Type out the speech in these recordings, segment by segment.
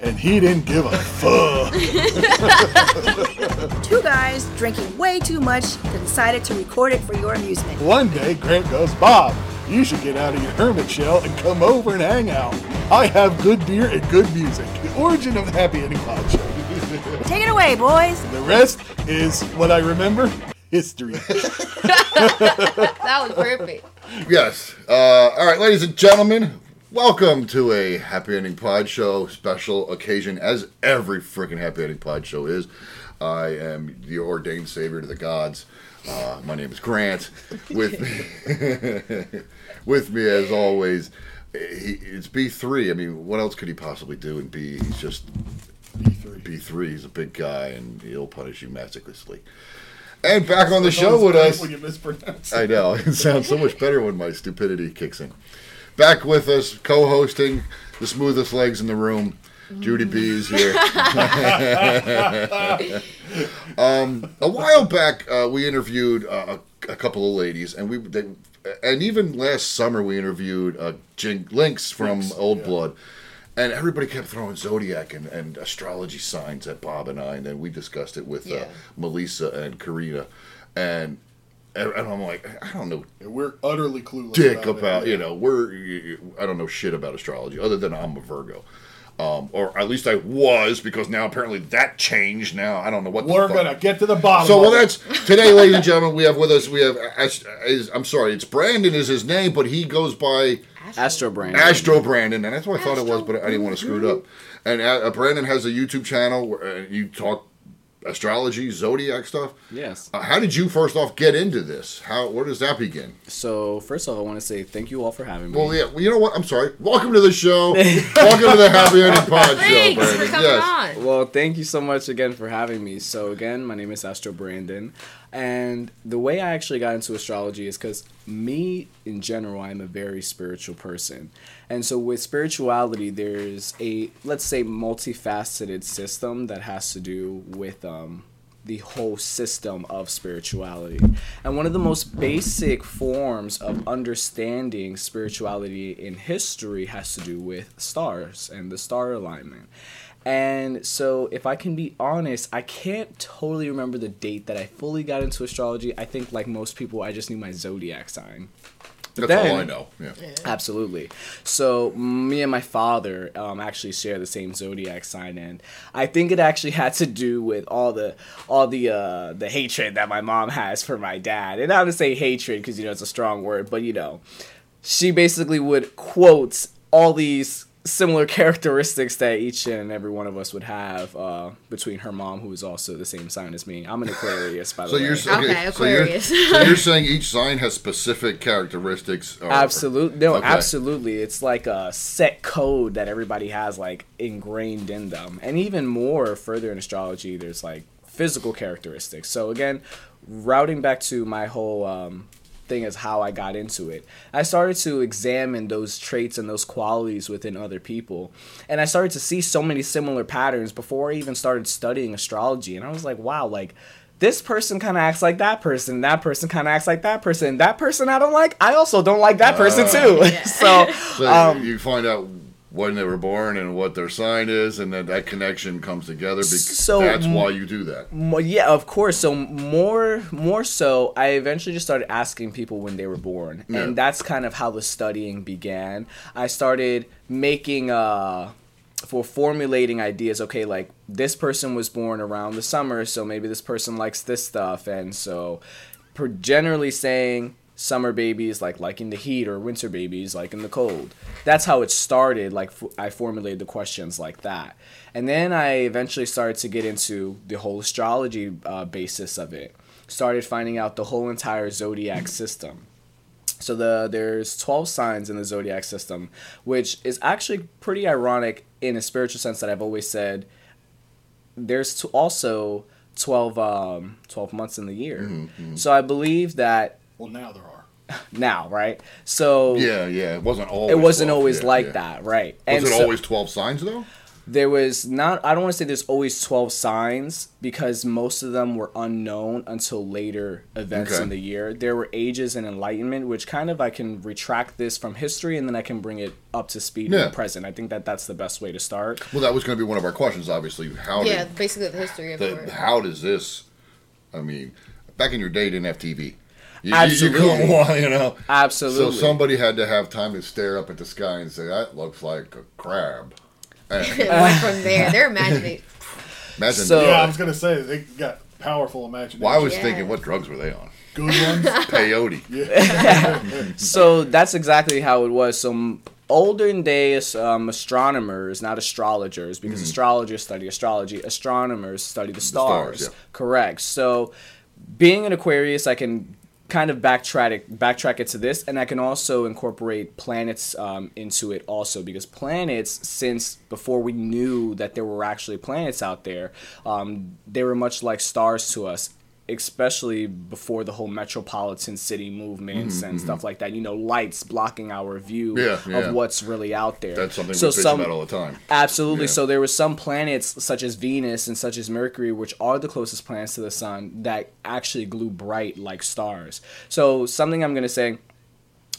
and he didn't give a fuck. Two guys drinking way too much decided to record it for your amusement. One day, Grant goes, Bob, you should get out of your hermit shell and come over and hang out. I have good beer and good music. The origin of the Happy Ending Pod Show. Take it away, boys. the rest is what I remember history. That was perfect. Yes. Uh, all right, ladies and gentlemen, welcome to a Happy Ending Pod Show special occasion, as every freaking Happy Ending Pod Show is. I am the ordained savior to the gods. Uh, my name is Grant. With me, with me as always, he, it's B three. I mean, what else could he possibly do in B? He's just B3. B three. He's a big guy, and he'll punish you masterlessly. And back on the show with us, When you mispronounce. I know. It sounds so much better when my stupidity kicks in. Back with us, co-hosting the smoothest legs in the room. Judy B is here. um, a while back, uh, we interviewed uh, a, a couple of ladies, and we they, and even last summer we interviewed uh, Jing, Lynx from Old yeah. Blood, and everybody kept throwing zodiac and, and astrology signs at Bob and I, and then we discussed it with uh, Yeah. Melissa and Karina, and and I'm like, I don't know We're utterly clueless. dick about, about, it. you know we're I don't know shit about astrology other than I'm a Virgo, um, or at least I was because now apparently that changed. Now I don't know what. We're fuck. gonna get to the bottom. So of well, that's today, ladies and gentlemen. We have with us. We have. Ast- is, I'm sorry, it's Brandon is his name, but he goes by Astro Brand. Astro Brandon, and that's what I thought it was, but I didn't want to screw it up. And uh, Brandon has a YouTube channel where uh, you talk astrology, zodiac stuff. Yes. Uh, how did you first off get into this? How where does that begin? So first off, I want to say thank you all for having me. Well, yeah. Well, you know what? I'm sorry. Welcome to the show. Welcome to the Happy Ending Pod Show, Thanks for Brandon. coming Yes. on. Well, thank you so much again for having me. So again, my name is Astro Brandon, and the way I actually got into astrology is because me, in general, I'm a very spiritual person, and so with spirituality, there's a let's say multifaceted system that has to do with um, the whole system of spirituality. And one of the most basic forms of understanding spirituality in history has to do with stars and the star alignment. And so, if I can be honest, I can't totally remember the date that I fully got into astrology. I think, like most people, I just knew my zodiac sign. That's Then- all I know. Yeah. Absolutely. So me and my father um, actually share the same zodiac sign, and I think it actually had to do with all the all the uh, the hatred that my mom has for my dad. And I'm not to say hatred because you know it's a strong word, but you know, she basically would quote all these similar characteristics that each and every one of us would have uh, between her mom, who is also the same sign as me. I'm an Aquarius, by the So way. you're saying Okay, so you're, Aquarius. so you're saying each sign has specific characteristics. Or, Absolutely. No, Okay. absolutely. It's like a set code that everybody has like ingrained in them. And even more further in astrology, there's like physical characteristics. So again, routing back to my whole um, thing is how I got into it. I started to examine those traits and those qualities within other people. And I started to see so many similar patterns before I even started studying astrology. And I was like, wow, like this person kind of acts like that person. That person kind of acts like that person. That person I don't like. I also don't like that person too. so, So um, you find out when they were born and what their sign is, and then that connection comes together. Because So, that's m- why you do that. Mo- yeah, of course. So more, more so, I eventually just started asking people when they were born, Yeah. and that's kind of how the studying began. I started making, uh, for formulating ideas. Okay, like this person was born around the summer, so maybe this person likes this stuff, and so, per generally saying summer babies like liking the heat or winter babies liking the cold that's how it started like f- i formulated the questions like that and then i eventually started to get into the whole astrology uh, basis of it started finding out the whole entire zodiac system so the there's 12 signs in the zodiac system which is actually pretty ironic in a spiritual sense that i've always said there's t- also 12, um, 12 months in the year. Mm-hmm, So I believe that Well, now there are. Now, right? So Yeah, yeah. It wasn't always. it wasn't 12, always yeah, like yeah. that, right? Was and it so always twelve signs though? there was not. I don't want to say there's always 12 signs because most of them were unknown until later events Okay. in the year. There were ages and enlightenment, which kind of I can retract this from history and then I can bring it up to speed in the present. I think that that's the best way to start. Well, that was going to be one of our questions. Obviously, how Yeah, did basically the history of the, it. how does this? I mean, back in your day, you didn't have TV. You, Absolutely. You, couldn't wa- you know. Absolutely. So somebody had to have time to stare up at the sky and say, "That looks like a crab." And it went from there. They're imagining. imagine. So- Yeah, I was gonna say they got powerful imagination. well, I was Yeah. thinking, what drugs were they on? good ones. Peyote. so that's exactly how it was. So m- olden days um, astronomers, not astrologers, because astrologers study astrology. Astronomers study the stars. stars, yeah. Correct. So being an Aquarius, I can kind of backtrack it, backtrack it to this, and I can also incorporate planets um, into it also because planets, since before we knew that there were actually planets out there, um, they were much like stars to us. Especially before the whole metropolitan city movements and stuff like that, you know, lights blocking our view Mm-hmm, Yeah, yeah. of what's really out there. That's something so we some, about all the time. Absolutely. Yeah. So there were some planets such as Venus and such as Mercury, which are the closest planets to the sun, that actually glue bright like stars. So something I'm gonna say.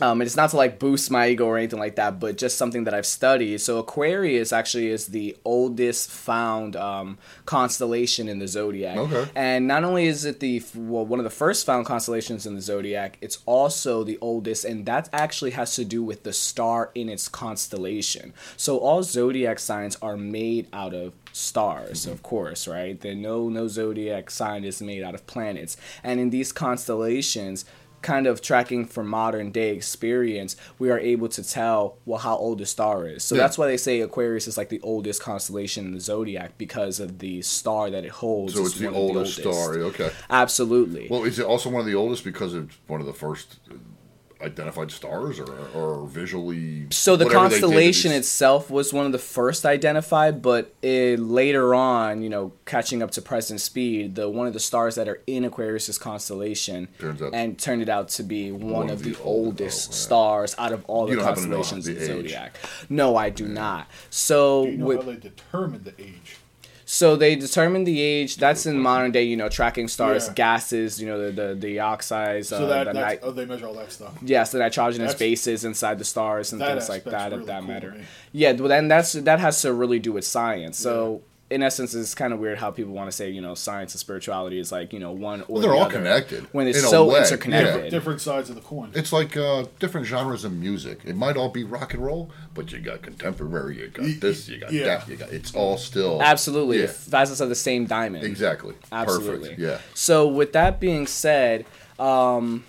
Um, and it's not to like boost my ego or anything like that, but just something that I've studied. So Aquarius actually is the oldest found um, constellation in the zodiac. Okay. And not only is it the well, one of the first found constellations in the zodiac, it's also the oldest, and that actually has to do with the star in its constellation. So all zodiac signs are made out of stars, of course, right? There no no zodiac sign is made out of planets, and in these constellations. Kind of tracking for modern day experience, we are able to tell well how old the star is. So Yeah. that's why they say Aquarius is like the oldest constellation in the zodiac because of the star that it holds. So is it's the one of oldest star. Okay. Absolutely. Well, is it also one of the oldest because it's one of the first identified stars, or or visually? so the whatever they did to constellation itself was one of the first identified, but it, later on, you know, catching up to present speed, the one of the stars that are in Aquarius's constellation Turns out- and turned it out to be one, of the, oh, oldest oh, yeah. stars out of all You the don't happen to know constellations the of the zodiac. No, I do not. So Do you know with, how they determined the age? So they determine the age. That's in modern day, you know, tracking stars, Yeah. gases, you know, the the, the oxides, So uh, that the nit- oh, they measure all that stuff. yes, the nitrogenous That's- bases inside the stars and things like that. really if that cool matter. Yeah, well, then that's that has to really do with science. So. In essence, it's kind of weird how people want to say, you know, science and spirituality is like, you know, one or Well, they're the all other, connected when it's in so interconnected. yeah. Different sides of the coin. It's like uh, different genres of music. It might all be rock and roll, but you got contemporary, you got this, you got yeah. that, you got. It's all still Absolutely, Yeah. the facets of the same diamond. exactly Absolutely. perfect. Yeah. So with that being said, um,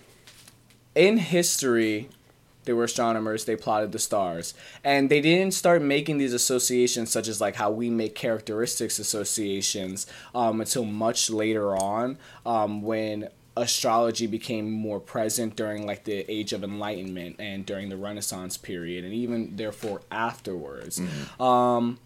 in history, they were astronomers. They plotted the stars, and they didn't start making these associations, such as like how we make characteristics associations, um, until much later on, um, when astrology became more present during like the age of enlightenment and during the renaissance period and even therefore afterwards um,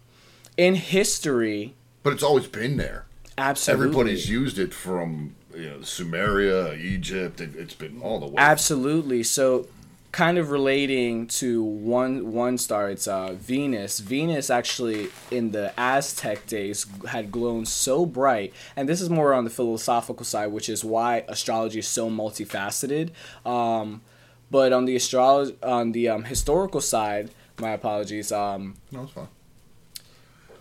in history But it's always been there. absolutely Everybody's used it from you know Sumeria, Egypt. It, it's been all the way. Absolutely. So, kind of relating to one one star, it's uh, Venus. Venus actually in the Aztec days had glown so bright, and this is more on the philosophical side, which is why astrology is so multifaceted. Um, but on the astrology, on the um, historical side, my apologies. Um, No, it's fine.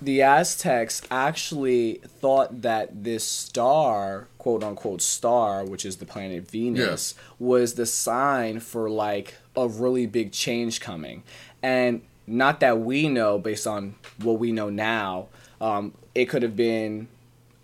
the Aztecs actually thought that this star, quote unquote star, which is the planet Venus, was the sign for like a really big change coming. And not that we know, based on what we know now, um, it could have been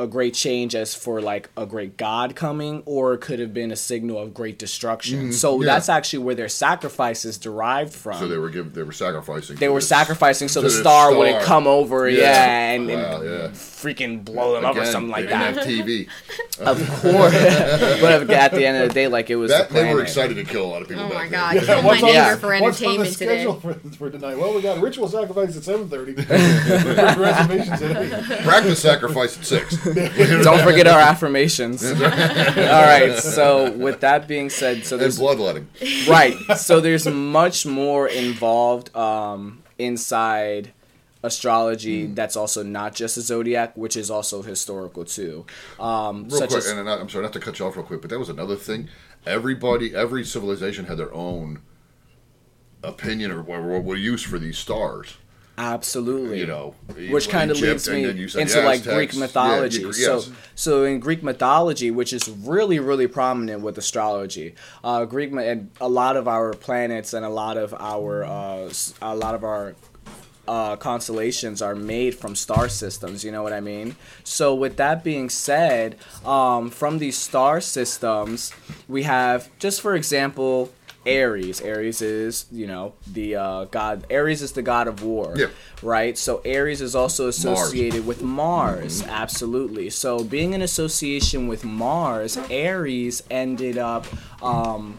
a great change as for like a great god coming or it could have been a signal of great destruction so Mm-hmm. yeah. that's actually where their sacrifice is derived from So they were giv they were sacrificing. they were this- sacrificing so the this star, wouldn't come over yeah, Yeah. and, and Wow, yeah. freaking blow them up or something like they didn't that have TV. of course but at the end of the day like it was That the they were excited to kill a lot of people. Oh my god, then. kill my what's on the- neighbor for What's on the entertainment today. schedule for, for tonight? Well, we got a ritual sacrifice at seven thirty. Reservations at eight. Practice sacrifice at six. don't forget our affirmations all right so with that being said so and there's bloodletting. right so there's much more involved um, inside astrology Hmm. that's also not just a zodiac which is also historical too um, Real such quick, as and I- I'm sorry not to cut you off real quick, but that was another thing. Everybody, every civilization had their own opinion or what, what use for these stars. Absolutely You know, which kind of leads me into like Aztecs. Greek Yeah, mythology. you- So, yes. so in Greek mythology, which is really, really prominent with astrology, uh, Greek and a lot of our planets and a lot of our uh, a lot of our uh, constellations are made from star systems. You know what I mean? So with that being said, um, from these star systems, we have just for example. Aries. Aries is, you know, the uh, god. Ares is the god of war Yeah. right? So Aries is also associated with Mars, absolutely. So being in association with Mars, Aries ended up um,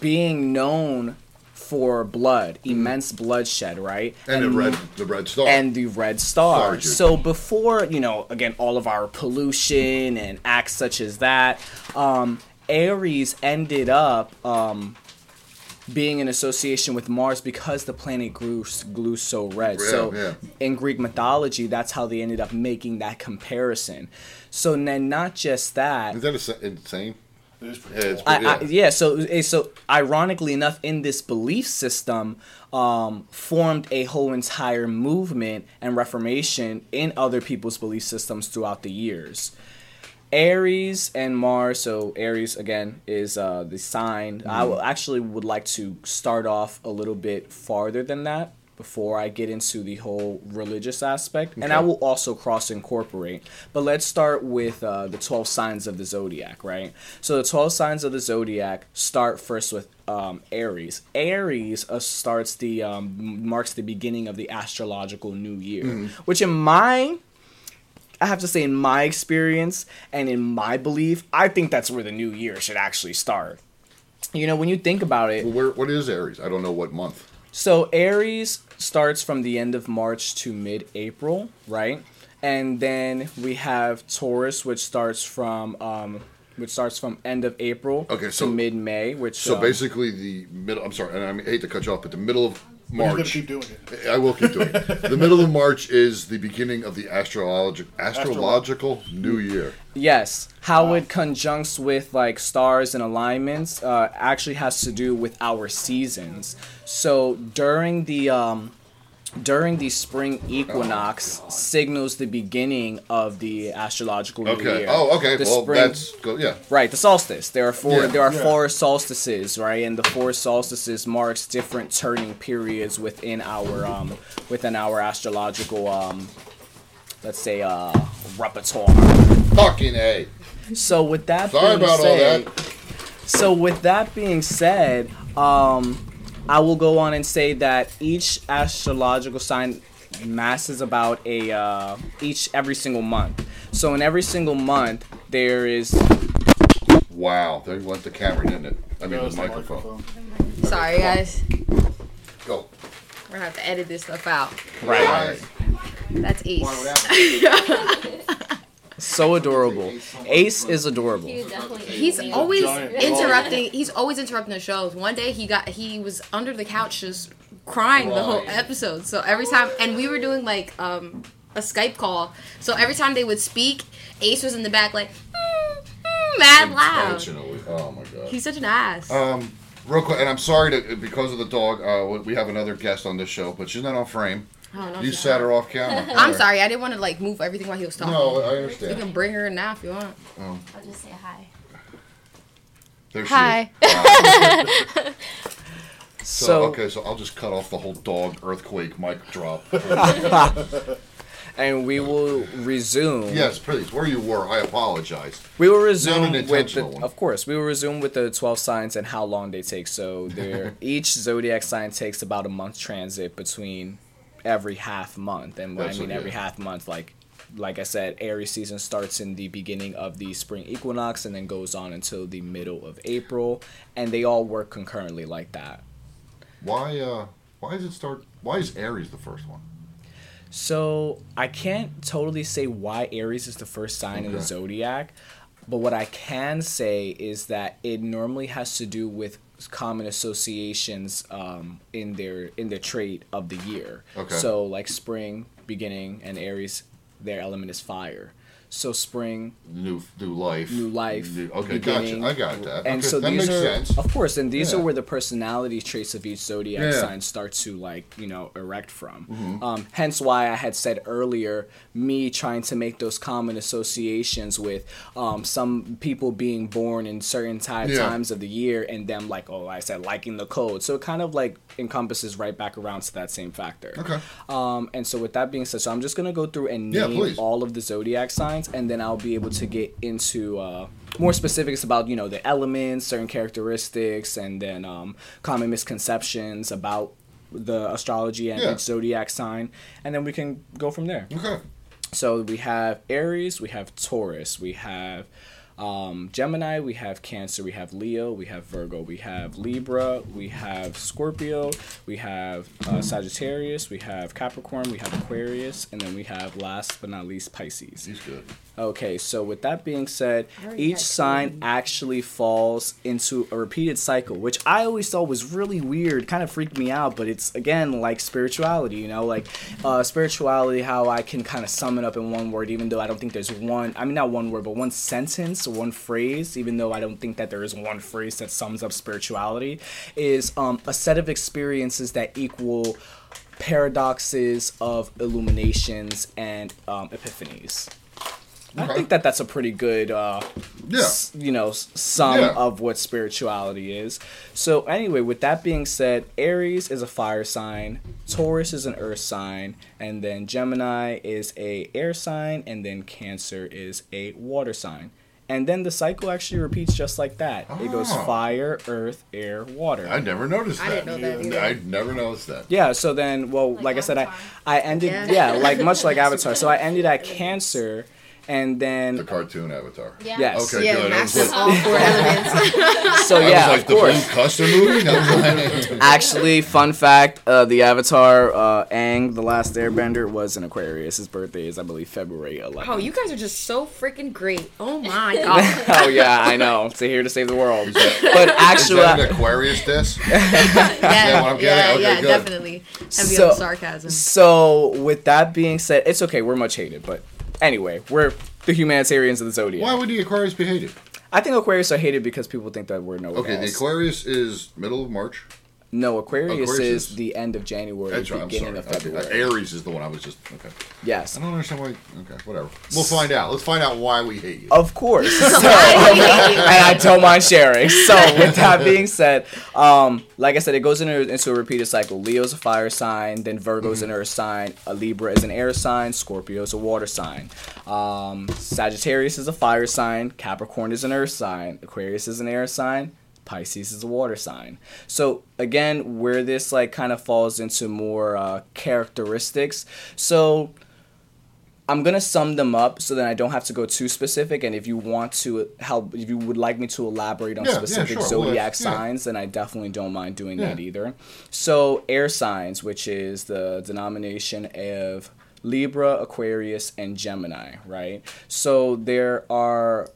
being known for blood, immense bloodshed, right? and the red, the red star. and the red star. So before, you know, again, all of our pollution and acts such as that, um, Aries ended up um, being in association with Mars because the planet grew grew so red. Yeah, so yeah. in Greek mythology, that's how they ended up making that comparison. So then, not just that, Is that ins- insane? It is pretty Yeah, it's- cool. I, I, Yeah. yeah. So eh, so ironically enough, in this belief system, um, formed a whole entire movement and reformation in other people's belief systems throughout the years. Aries and Mars. So Aries again is uh, the sign. I Mm-hmm. will, actually would like to start off a little bit farther than that before I get into the whole religious aspect, and I will also cross incorporate. But let's start with uh, the twelve signs of the zodiac, right? So the twelve signs of the zodiac start first with um, Aries. Aries uh, starts the um, marks the beginning of the astrological new year, Mm-hmm. which in my I have to say, in my experience and in my belief, I think that's where the new year should actually start. You know, when you think about it, Well, where, what is Aries? I don't know what month. so Aries starts from the end of March to mid April, right? And then we have Taurus, which starts from um, which starts from end of April Okay, so- to mid May. Which So um, basically, the middle. I'm sorry, and I hate to cut you off, but the middle of But he's gonna March. keep doing it. I will keep doing it. The middle of March is the beginning of the astrological astrological new year. Yes, how it conjuncts with like stars and alignments uh, actually has to do with our seasons. So during the um, during the spring equinox signals the beginning of the astrological new Okay. year. Oh, okay. The well, spring- that's go. Yeah. Right, the solstice. There are four. Yeah. there are Yeah. four solstices, right? And the four solstices marks different turning periods within our um within our astrological um let's say uh repertoire. Fucking a. So with that Sorry being about all that. so with that being said, um, I will go on and say that each astrological sign masses about a uh, each every single month. So in every single month there is Wow. There went the camera, didn't it? I mean, the the microphone. microphone. Sorry, guys. Go. We're gonna have to edit this stuff out. right. That's Ace. So adorable. Ace is adorable. He's always interrupting. He's always interrupting the shows. One day he got he was under the couch just crying the whole episode. So every time, and we were doing like um a Skype call. So every time they would speak, Ace was in the back like "Mm, mm," mad loud. Oh my god. He's such an ass. Um, real quick, and I'm sorry to because of the dog. Uh, we have another guest on this show, but she's not on frame. Oh, no, You she's sat her off camera. I'm sorry. I didn't want to like move everything while he was talking. No, I understand. You can bring her in now if you want. Um, I'll just say hi. There she Hi. is. So, So okay, so I'll just cut off the whole dog earthquake mic drop. and we will resume. Yes, please. Where you were, I apologize. We will Not resume an with the, one. of course, we will resume with the twelve signs and how long they take. So there, each zodiac sign takes about a month transit between every half month, and when I mean okay. every half month, like like I said, Aries season starts in the beginning of the spring equinox and then goes on until the middle of April, and they all work concurrently like that. Why? uh Why does it start? Why is Aries the first one? So I can't totally say why Aries is the first sign in the zodiac, but what I can say is that it normally has to do with common associations um, in their in their trait of the year. Okay. So like spring beginning and Aries, their element is fire. So spring, New, new life. new life. New- okay, beginning, gotcha. I got that. And okay, so that these makes are, sense. of course, and these Yeah. are where the personality traits of each zodiac Yeah. sign start to like you know erect from. Mm-hmm. Um, hence why I had said earlier, me trying to make those common associations with um, some people being born in certain ti- Yeah. times of the year, and them like oh I said liking the code. So it kind of like encompasses right back around to that same factor. Okay. Um, and so with that being said, so I'm just gonna go through and name please. all of the zodiac signs, and then I'll be able to get into uh, more specifics about you know the elements, certain characteristics, and then um, common misconceptions about the astrology and Yeah. each zodiac sign, and then we can go from there. Okay. So we have Aries, we have Taurus, we have um, Gemini, we have Cancer, we have Leo, we have Virgo, we have Libra, we have Scorpio, we have uh, Sagittarius, we have Capricorn, we have Aquarius, and then we have last but not least Pisces. He's good. Okay, so with that being said, each sign actually falls into a repeated cycle, which I always thought was really weird, kind of freaked me out. But it's again like spirituality, you know, like uh, spirituality. How I can kind of sum it up in one word, even though I don't think there's one. I mean, not one word, but one sentence one phrase. Even though I don't think that there is one phrase that sums up spirituality, is um, a set of experiences that equal paradoxes of illuminations and um, epiphanies. I think that that's a pretty good, uh, Yeah. s- you know, sum Yeah. of what spirituality is. So anyway, with that being said, Aries is a fire sign, Taurus is an earth sign, and then Gemini is a air sign, and then Cancer is a water sign. And then the cycle actually repeats just like that. It goes Oh. fire, earth, air, water. I never noticed that. I that. didn't know that either. I never noticed that. Yeah, so then, well, like, I said, I, I ended, Yeah. yeah. like much like Avatar. So I ended at Cancer, and then The cartoon Avatar. Yeah. yes. Okay, Yeah, good. I was like- all four elements. So I yeah, was like of the course. Blue movie. I like- Actually, fun fact: uh, the Avatar uh, Aang, the Last Airbender, was an Aquarius. His birthday is, I believe, February 11th. oh, you guys are just so freaking great. Oh my god. oh yeah, I know. To here to save the world. But Is actually, that an Aquarius disc? yeah, what I'm getting? yeah, Okay, yeah, good. definitely. Heavy So- sarcasm. so with that being said, it's okay. We're much hated, but anyway, we're the humanitarians of the zodiac. Why would the Aquarius be hated? I think Aquarius are hated because people think that we're no. Okay, the Aquarius is middle of March. No, Aquarius, Aquarius is, is- the end of January, That's right. Beginning of February. Okay. Aries is the one I was just. Okay. yes. I don't understand why. Okay, whatever. We'll find out. Let's find out why we hate you. Of course. So- and I don't mind sharing. So with that being said, um, like I said, it goes into, into a repeated cycle. Leo's a fire sign, then Virgo's an earth sign, a Libra is an air sign, Scorpio's a water sign. Um, Sagittarius is a fire sign, Capricorn is an earth sign, Aquarius is an air sign, Pisces is a water sign. So again, where this like kind of falls into more uh, characteristics. So I'm gonna sum them up so that I don't have to go too specific. And if you want to help, if you would like me to elaborate on Yeah, yeah, specific sure. Well, zodiac yeah. signs, then I definitely don't mind doing Yeah. that either. So air signs, which is the denomination of Libra, Aquarius, and Gemini, right? So there are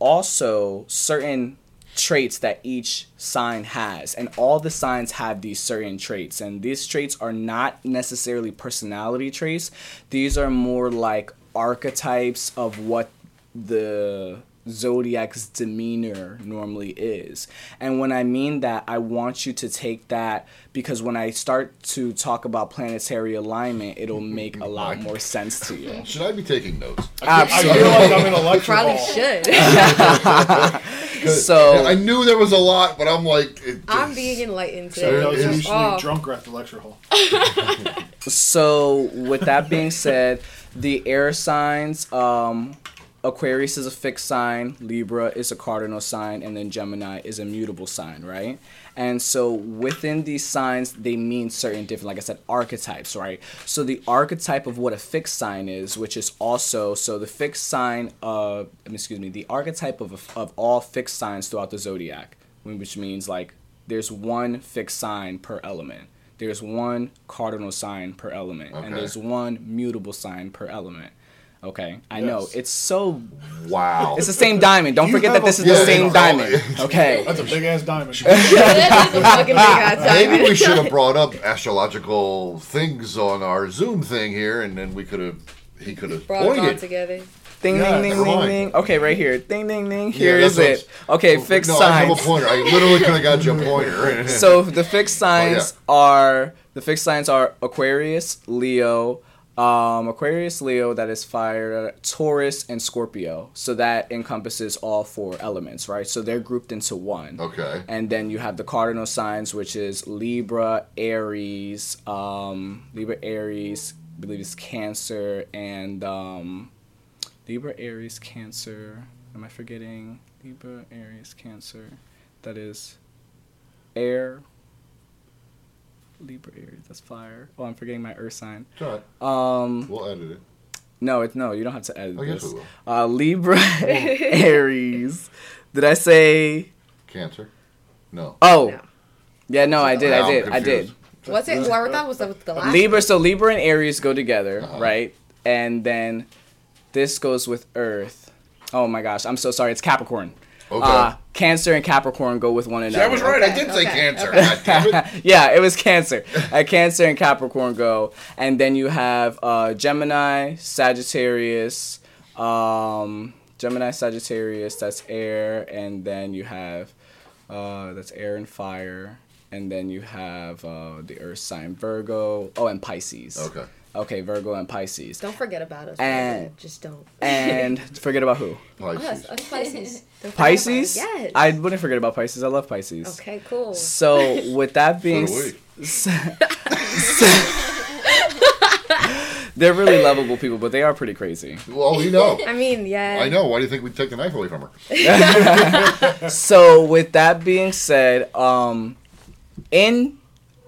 also certain traits that each sign has and all the signs have these certain traits and these traits are not necessarily personality traits. These are more like archetypes of what the zodiac's demeanor normally is and when i mean that i want you to take that because when i start to talk about planetary alignment it'll make a lot more sense to you Should I be taking notes? Absolutely. I feel like I'm in a lecture Probably hall. should. 'Cause So- I knew there was a lot, but I'm like, it I'm being enlightened So today. those It is- usually Oh. drunker at the lecture hall. So, with that being said, the air signs, um, Aquarius is a fixed sign, Libra is a cardinal sign, and then Gemini is a mutable sign, right? And so within these signs, they mean certain different, like I said, archetypes, right? So the archetype of what a fixed sign is, which is also so the fixed sign of, excuse me, the archetype of of all fixed signs throughout the zodiac, which means like there's one fixed sign per element. There's one cardinal sign per element, and there's one mutable sign per element. Okay, I know it's so. Wow. It's the same diamond. Don't You forget that this a- is the Yeah, same diamond. Okay. That's a big ass diamond. that is a fucking big ass Maybe we should have brought up astrological things on our Zoom thing here, and then we could have. He could have Brought it all pointed. together. Ding Yeah, ding ding never ding ding. Okay, right here. Ding ding ding. Here Yeah, is it. Okay, Well, fixed no, I have a pointer. I literally could have got you a pointer. so the fixed oh, signs Oh, are the fixed signs are Aquarius, Leo, um, Aquarius, Leo, that is fire, Taurus, and Scorpio. So that encompasses all four elements, right? So they're grouped into one. Okay. And then you have the cardinal signs, which is Libra, Aries, um, Libra, Aries, I believe it's Cancer, and um, Libra, Aries, Cancer. Am I forgetting? Libra, Aries, Cancer. That is air. Libra, Aries. That's fire. Oh, I'm forgetting my Earth sign. It's all right. Um, We'll edit it. no, it's no. You don't have to edit I guess this. we will. Uh, Libra, Aries. Did I say? Cancer? No. Oh, No. yeah. No, I did. I did. I did. confused. What's it? Whoever that was the, the last. Libra. So Libra and Aries go together, Uh-huh. right? And then this goes with Earth. Oh my gosh, I'm so sorry. It's Capricorn. Okay. Uh, Cancer and Capricorn go with one another. I was right. I did say okay, cancer. okay. It. yeah, it was Cancer. uh, Cancer and Capricorn go, and then you have uh, Gemini, Sagittarius, um, Gemini, Sagittarius. That's air, and then you have uh, that's air and fire, and then you have uh, the Earth sign Virgo. Oh, and Pisces. Okay. Okay, Virgo and Pisces. Don't forget about us. And- man. Just don't. And forget about who? Pisces. us Pisces. Don't forget about Pisces. us. Yes. I wouldn't forget about Pisces. I love Pisces. Okay, cool. So with that being, do s- they're really lovable people, but they are pretty crazy. Well, we know. I mean, yeah. I know. Why do you think we'd take the knife away from her? So with that being said, um, in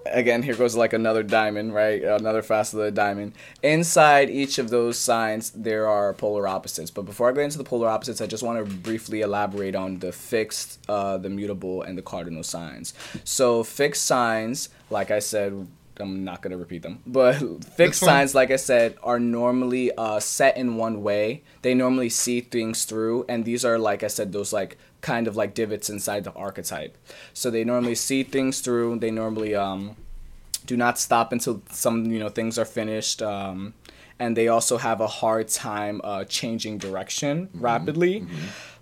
again here goes like another diamond, right? Another facet of the diamond. Inside each of those signs, there are polar opposites. But before I get into the polar opposites, I just want to briefly elaborate on the fixed, uh, the mutable, and the cardinal signs. So fixed signs, like I said. I'm not gonna repeat them, but fixed signs, like I said, are normally uh, set in one way. They normally see things through, and these are, like I said, those like kind of like divots inside the archetype. So they normally see things through. They normally um, do not stop until some you know things are finished. Um, and they also have a hard time uh, changing direction rapidly.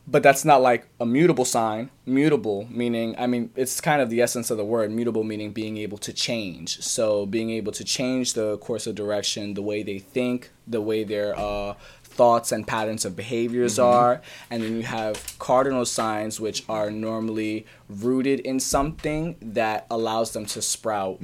But that's not like a mutable sign. Mutable meaning, I mean, it's kind of the essence of the word. Mutable meaning being able to change. So being able to change the course of direction, the way they think, the way their uh, thoughts and patterns of behaviors are. And then you have cardinal signs, which are normally rooted in something that allows them to sprout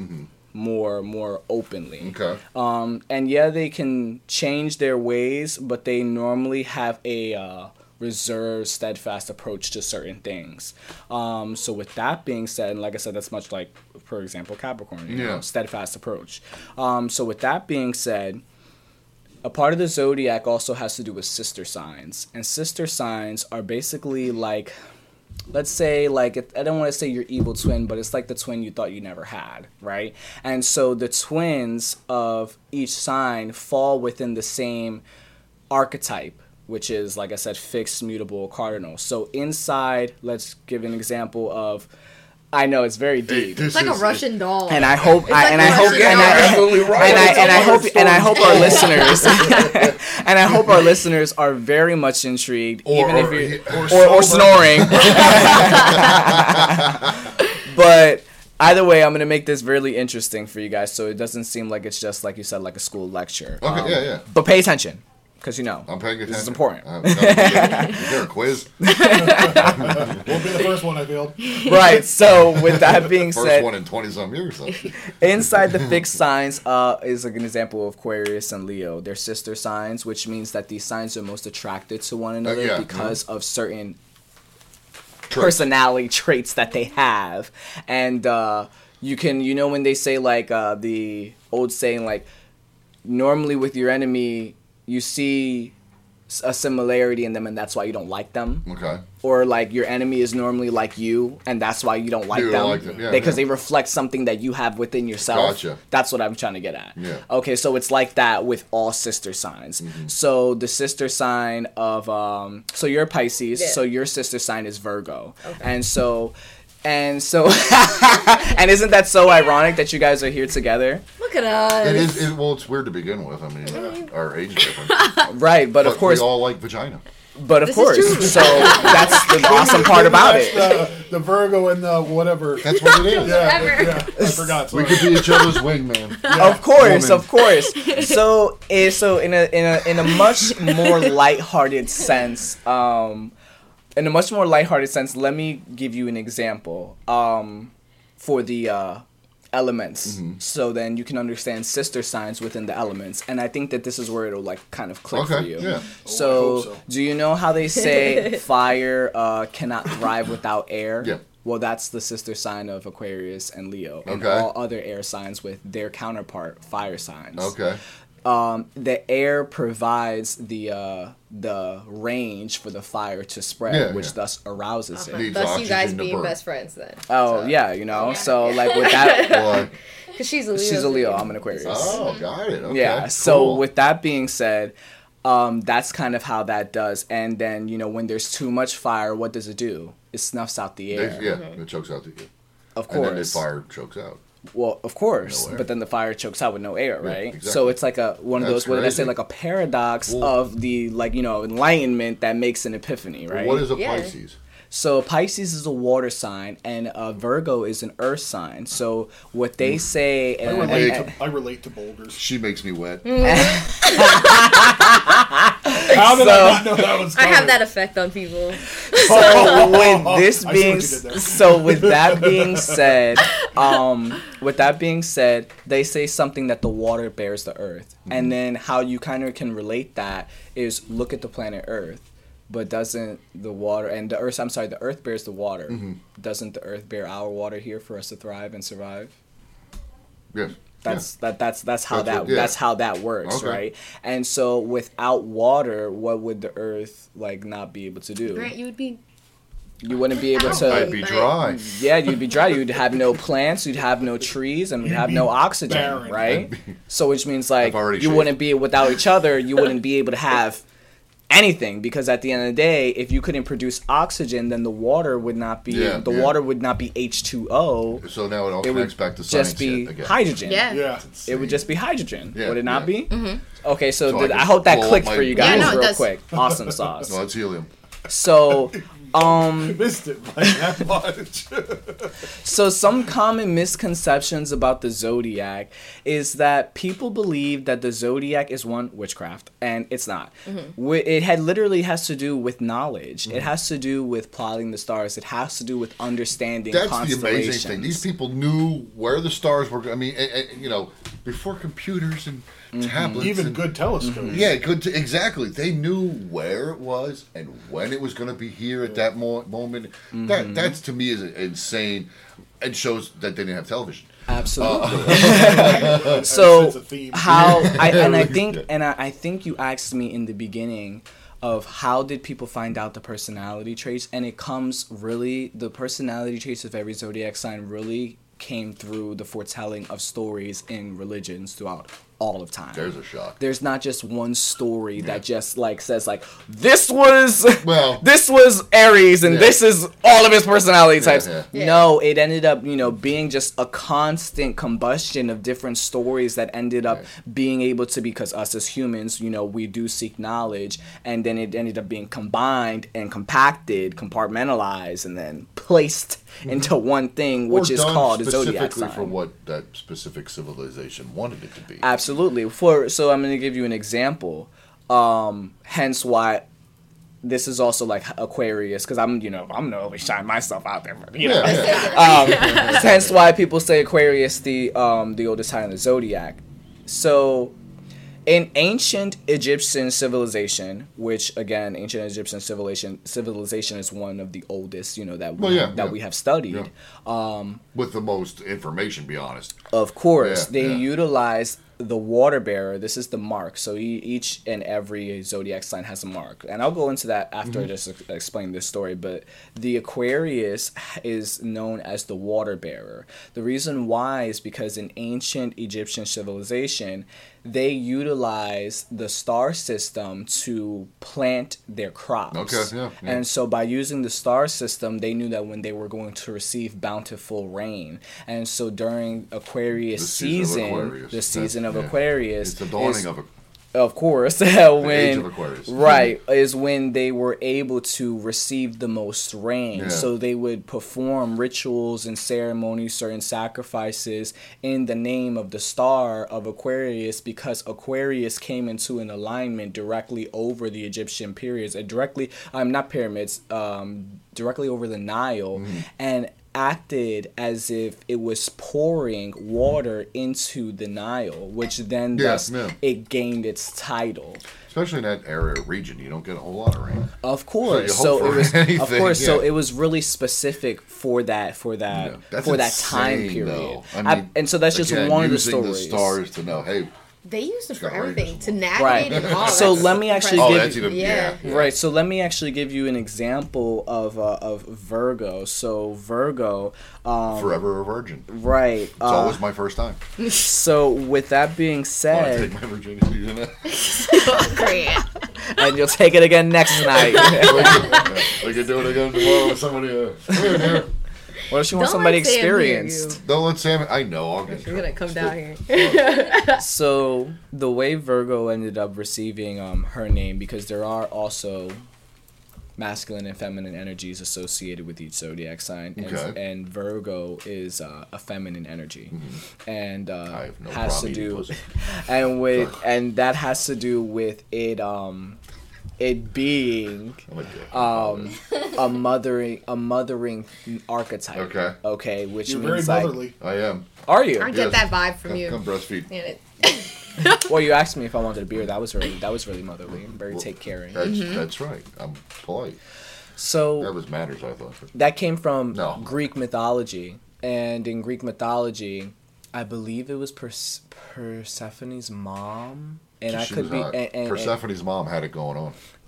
more more openly. Okay. Um, and yeah, they can change their ways, but they normally have a uh, reserved, steadfast approach to certain things. Um, so with that being said, and like I said, that's much like, for example, Capricorn, you Yeah. know, steadfast approach. Um, so with that being said, a part of the zodiac also has to do with sister signs, and sister signs are basically like let's say like I don't want to say your evil twin, but it's like the twin you thought you never had, right? And so the twins of each sign fall within the same archetype, which is like I said, fixed, mutable, cardinal. So inside, let's give an example of. I know it's very deep. This It's like a is- Russian doll. and I hope, I, like and I a hope, Russian and. I, absolutely right. and I, It's and I all hope, and I hope our listeners, and I hope our listeners are very much intrigued, Or- even or- if you're, or or, or snoring. but either way, I'm gonna make this really interesting for you guys, so it doesn't seem like it's just like you said, like a school lecture. Okay, Um, yeah, yeah. But pay attention, because you know I'm paying attention. this is important. Uh, no, is there- is there a quiz? Won't be the first one I failed. right. So with that being First said, one in 20 some years. though. Inside the fixed signs uh, is like an example of Aquarius and Leo. They're sister signs, which means that these signs are most attracted to one another yeah, because of certain Traits. personality traits that they have. And uh, you can, you know, when they say like uh, the old saying, like, normally with your enemy, you see a similarity in them, and that's why you don't like them Okay. or like your enemy is normally like you and that's why you don't like You them don't like them, yeah, because yeah. they reflect something that you have within yourself Gotcha. that's what i'm trying to get at Yeah. okay so it's like that with all sister signs Mm-hmm. so the sister sign of um so you're pisces Yeah. so your sister sign is virgo and so and so and isn't that so ironic that you guys are here together Look at us. It is. It, well, it's weird to begin with. I mean, our age difference. right but, But of course we all like vagina. but of This course so that's the awesome part about it The, the Virgo and the whatever. That's what it is. yeah, Whatever. yeah, I forgot. We could be each other's wingman. of course, Woman. of course. So, eh, so in a in a in a much more lighthearted sense, um, in a much more lighthearted sense, let me give you an example. Um, for the uh, elements, Mm-hmm. so then you can understand sister signs within the elements, and I think that this is where it'll like kind of click for Okay, you. yeah. So, Oh, so. do you know how they say fire uh, cannot thrive without air? Yeah. Well, that's the sister sign of Aquarius and Leo, and Okay. all other air signs with their counterpart fire signs. Okay. Um, the air provides the uh, the range for the fire to spread, Yeah, which yeah. thus arouses it. Thus, you guys being burn. best friends then. Oh yeah, you know. So like with that, Why? Because she's a Leo. she's a Leo. I'm an Aquarius. Oh, got it. Okay. yeah. So with that being said, um, that's kind of how that does. And then you know when there's too much fire, what does it do? It snuffs out the air. They- yeah, it chokes out the air. Of And then the fire chokes out. Well, of course, No but then the fire chokes out with no air, right? exactly. So it's like a one of That's those. What did I say? Like a paradox Well- of the like you know enlightenment that makes an epiphany, right? What is a Yeah. Pisces? So Pisces is a water sign, and uh, Virgo is an earth sign. So what they say, I and, relate, and- to, I relate to boulders. She makes me wet. How did I not know that was I have that effect on people. so with this being what you did there. so with that being said um with that being said they say something that the water bears the earth Mm-hmm. and then how you kind of can relate that is look at the planet earth but doesn't the water and the earth i'm sorry the earth bears the water Mm-hmm. doesn't the earth bear our water here for us to thrive and survive Yes. That's that that's that's how That's that what- yeah. that's how that works Okay. right and so without water what would the earth like not be able to do Grant, you would be. you wouldn't be able to I'd be dry. yeah, you'd be dry. You'd have no plants. You'd have no trees, and you'd You'd have no oxygen, barren. right? So which means like you shaved. wouldn't be without each other. You wouldn't be able to have anything because at the end of the day, if you couldn't produce oxygen, then the water would not be Yeah, the yeah. water would not be H two O. So now it all It would connects back to science just be again. hydrogen. Yeah. Yeah. It would just be hydrogen. Yeah, would it not yeah. be? Mm-hmm. Okay, so, So I did, can I hope that clicked for you guys Yeah, no, real quick. Awesome sauce. No, it's helium. So, um, Missed it by that much. So some common misconceptions about the zodiac is that people believe that the zodiac is one witchcraft, and it's not. Wi- It had literally has to do with knowledge. Mm-hmm. It has to do with plotting the stars. It has to do with understanding That's the amazing thing. These people knew where the stars were. I mean, you know, before computers and Mm-hmm. tablets. Even and- good telescopes. Yeah, good. To, exactly. They knew where it was and when it was going to be here at that mo- moment. Mm-hmm. That that's to me is insane. and shows that they didn't have television. Absolutely. Ever so since a theme. how I and I think and I, I think you asked me in the beginning of how did people find out the personality traits and it comes really the personality traits of every zodiac sign really came through the foretelling of stories in religions throughout all of time. There's a shock. There's not just one story that just like says like this was Well- this was Aries and Yeah. this is all of his personality types. yeah. Yeah. No, it ended up, you know, being just a constant combustion of different stories that ended up being able to because us as humans, you know, we do seek knowledge and then it ended up being combined and compacted, compartmentalized and then placed into one thing which Mm-hmm. Or is called a zodiac sign. for what that specific civilization wanted it to be. Absolutely. For so I'm going to give you an example. Um, hence why this is also like Aquarius because I'm you know I'm gonna always shine myself out there. You know, Yeah, yeah. um, hence why people say Aquarius the um the oldest sign of the zodiac. So in ancient Egyptian civilization, which again, ancient Egyptian civilization civilization is one of the oldest, you know, that we, Well, yeah, that we have studied. Yeah. With the most information, be honest. Of course, they yeah. The water bearer. This is the mark. So e- each and every zodiac sign has a mark, and I'll go into that after Mm-hmm. I just ex- explain this story. But the Aquarius is known as the water bearer. The reason why is because in ancient Egyptian civilization, they utilize the star system to plant their crops. Okay, yeah, yeah. And so by using the star system, they knew that when they were going to receive bountiful rain. And so during Aquarius The season season, Aquarius. the season of. Aquarius, It's the dawning is- of a. of course, when age of Aquarius. right is when they were able to receive the most rain. Yeah. So they would perform rituals and ceremonies, certain sacrifices in the name of the star of Aquarius, because Aquarius came into an alignment directly over the Egyptian periods, and directly, I'm um, not pyramids, um, directly over the Nile, Mm-hmm. and acted as if it was pouring water into the Nile, which then Yeah, thus yeah. it gained its title. Especially in that area region, you don't get a whole lot of rain. Of course. So, hope it was of anything, course so it was really specific for that for that Yeah, that's for that time insane, period. I I- mean, and so that's just one of the stories. stars to know, hey, They used it for everything to navigate Right. and all. So That's let me actually oh, give that's you- yeah. Yeah. yeah. Right, so let me actually give you an example of uh, of Virgo. So Virgo, um, Forever a virgin. It's right. Uh, always my first time. so with that being When I said, take my virginity, you know? and you'll take it again next night. we can do it again tomorrow with somebody. Uh, come here, dear. What if you want Don't somebody let Sam hear experienced? Don't let Sam. I know. I'll get. You're gonna come down here. So the way Virgo ended up receiving um, her name, because there are also masculine and feminine energies associated with each zodiac sign, and, Okay. and Virgo is uh, a feminine energy, and uh, I have no has problem to eating do, pussy. and with and that has to do with it um, it being a um a mothering a mothering archetype. Okay. Okay, which You're very means like. I am. are you? I get Yes. that vibe from Come, you. come breastfeed. It. Well, you asked me if I wanted a beer. That was really that was really motherly, and very Well, take caring. That's Mm-hmm. that's right. I'm polite. So that was manners. I thought. that came from No. Greek mythology, and in Greek mythology, I believe it was Perse- Persephone's mom, and I could be hot. and, and, and, Persephone's mom had it going on.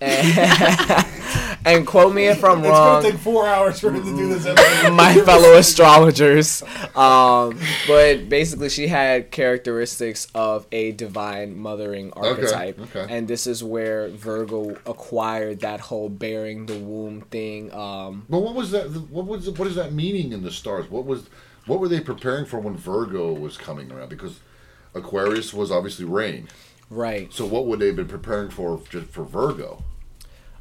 and quote me if I'm It's wrong. gonna take four hours for him to do this episode. my fellow astrologers. Um, but basically, she had characteristics of a divine mothering archetype, okay. and this is where Virgo acquired that whole bearing the womb thing. Um, But what was that? What was what is that meaning in the stars? What was what were they preparing for when Virgo was coming around? Because Aquarius was obviously rain. Right. So what would they have been preparing for just for Virgo?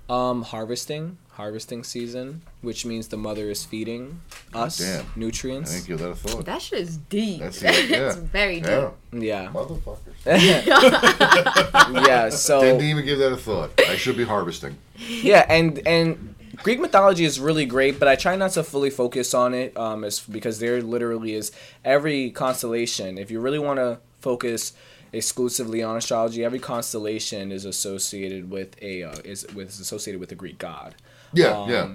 Um, harvesting, harvesting season, which means the mother is feeding us Damn. I nutrients. didn't give that a thought. That shit is deep. That's That's, it, yeah. very deep. Yeah, Yeah, motherfuckers. yeah. So Didn't even give that a thought. I should be harvesting. yeah and and greek mythology is really great but i try not to fully focus on it um it's because there literally is every constellation if you really want to focus exclusively on astrology every constellation is associated with a uh, is with is associated with a greek god Yeah, Um, yeah.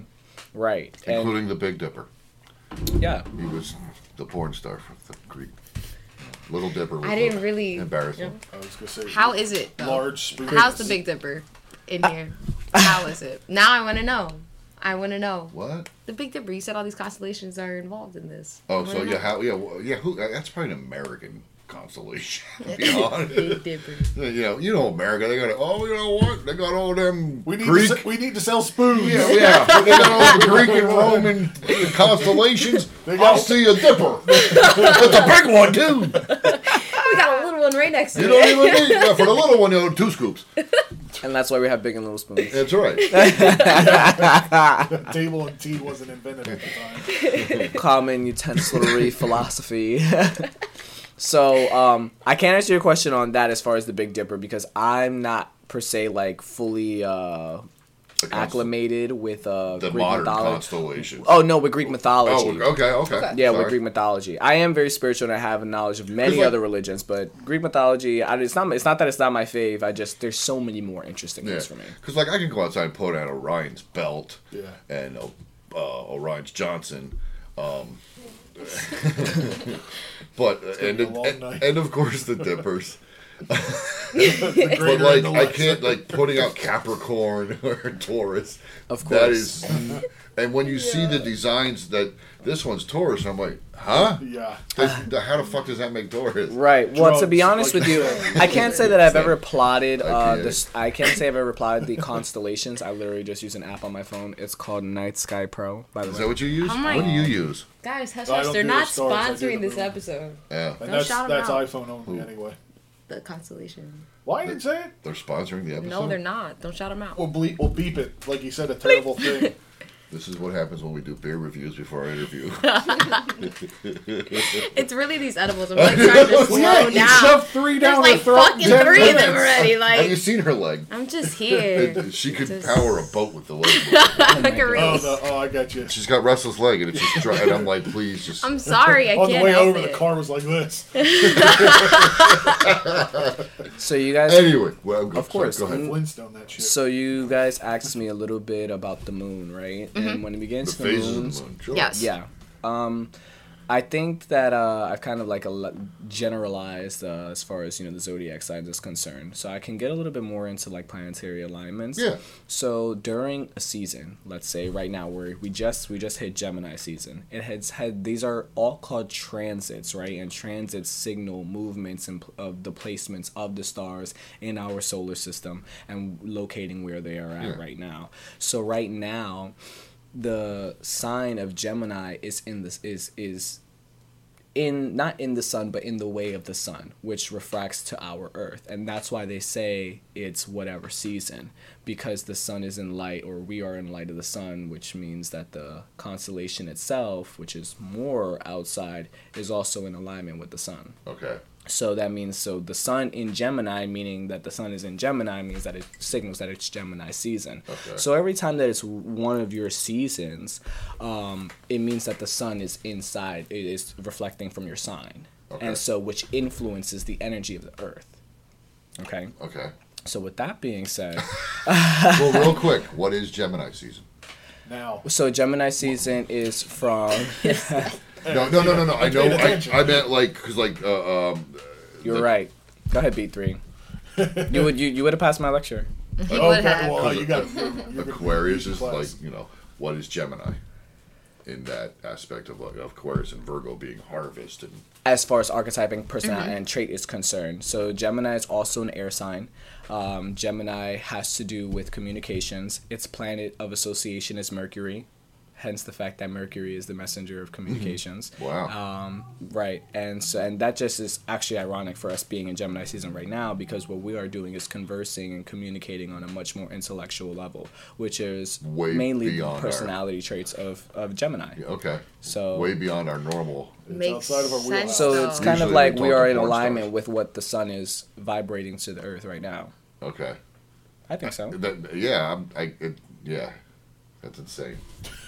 right and Including the Big Dipper. yeah He was the porn star for the Greek. Little Dipper. Was I didn't the- really. embarrassing. I was gonna say How is it? though? large spoon. How's the Big Dipper in here? How is it? Now I want to know. I want to know. What? The Big Dipper. You said all these constellations are involved in this. Oh, so know. yeah, how? Yeah, well, yeah. Who? That's probably an American constellation. To be honest. Big Dipper. You know, you know America. They got it. oh, you know what? They got all them We need Greek. to se- we need to sell spoons. yeah, yeah. They got all the Greek and Roman constellations. They got- I'll oh. see a dipper. It's a big one too. We got a little one right next to it. You it. don't even need yeah, for the little one. You know, two scoops. and that's why we have big and little spoons That's right. Table and tea wasn't invented at the time. common utensilary philosophy. So um, I can't answer your question on that as far as the Big Dipper because I'm not per se like fully uh, acclimated with uh, The Greek modern mythology. constellations. Oh no, with Greek mythology. Oh, okay, okay. Yeah, with Greek mythology. I am very spiritual and I have a knowledge of many like- other religions, but Greek mythology, I, it's not. It's not that it's not my fave. I just there's so many more interesting Yeah, ones for me. because like I can go outside and pull out Orion's belt, Yeah. and uh, uh, Orion's Johnson, um, but and, be a long and, and of course the dippers. But like I can't like putting out Capricorn or Taurus. Of course. that is. and when you see the designs that this one's Taurus, I'm like, huh? Yeah. The- the- how the fuck does that make Taurus? Right. Well, to be honest like with you, you I can't say that I've ever plotted I uh, can't. this. I can't say I've ever plotted the constellations. I literally just use an app on my phone. It's called Night Sky Pro. By the way, Is that what you use? Oh my- what do you use? Guys, hush hush. don't They're not stars, sponsoring this moon. episode. Yeah, And Don't that's shout 'em that's out. iPhone only anyway. The constellation. Why didn't say it? they're sponsoring the episode. No, they're not. Don't shout them out. We'll bleep. We'll beep it like you said a terrible thing. This is what happens when we do beer reviews before our interview. It's really these edibles. I'm like trying to slow yeah, down. shoved three There's down like throat. fucking 10 three of them minutes. already. Have you seen her leg? I'm just here. She could Just- power a boat with the leg. I Oh, really- the, oh, oh, I got you. She's got restless leg, and it's just dry. And I'm like, please, just. I'm sorry. I On can't On the way help over, it. the car was like this. so you guys. Anyway, well, Of course. Sorry, go ahead. Flintstone that shit. So you guys asked me a little bit about the moon, right? And when it The begins to phases moons, of the moon. Sure. Yes. Yeah. Um, I think that uh, I've kind of like a generalized uh, as far as you know the zodiac signs is concerned. So I can get a little bit more into like planetary alignments. Yeah. So during a season, let's say right now where we just we just hit Gemini season, it has had these are all called transits, right? And transits signal movements and of the placements of the stars in our solar system and locating where they are at Yeah. right now. So right now, the sign of Gemini is in this is is in not in the sun but in the way of the sun which refracts to our earth and that's why they say it's whatever season because the sun is in light or we are in light of the sun which means that the constellation itself which is more outside is also in alignment with the sun Okay. So that means so the sun in Gemini, meaning that the sun is in Gemini, means that it signals that it's Gemini season. Okay. So every time that it's one of your seasons, um, it means that the sun is inside. It is reflecting from your sign, Okay. and so which influences the energy of the Earth. Okay. Okay. So with that being said, Well, real quick, what is Gemini season? now. so Gemini season is from. No, no, no, no, no. I know. I. I meant like because like uh, um. You're the- right. Go ahead, B three. You would you, you would have passed my lecture. He Oh, would have. well, you got Aquarius is like you know what is Gemini in that aspect of like of Aquarius and Virgo being harvest and as far as archetyping personality and trait is concerned. So Gemini is also an air sign. Um, Gemini has to do with communications. Its planet of association is Mercury, hence the fact that Mercury is the messenger of communications. wow. Um, right, and so and that just is actually ironic for us being in Gemini season right now because what we are doing is conversing and communicating on a much more intellectual level, which is Way mainly the beyond our- personality traits of, of Gemini. okay, So way beyond our normal. Makes outside of our wheelhouse. sense. so though. it's kind of like we we are in alignment stars. with what the sun is vibrating to the earth right now. Okay, I think so. that yeah, I'm, I it, yeah, that's insane.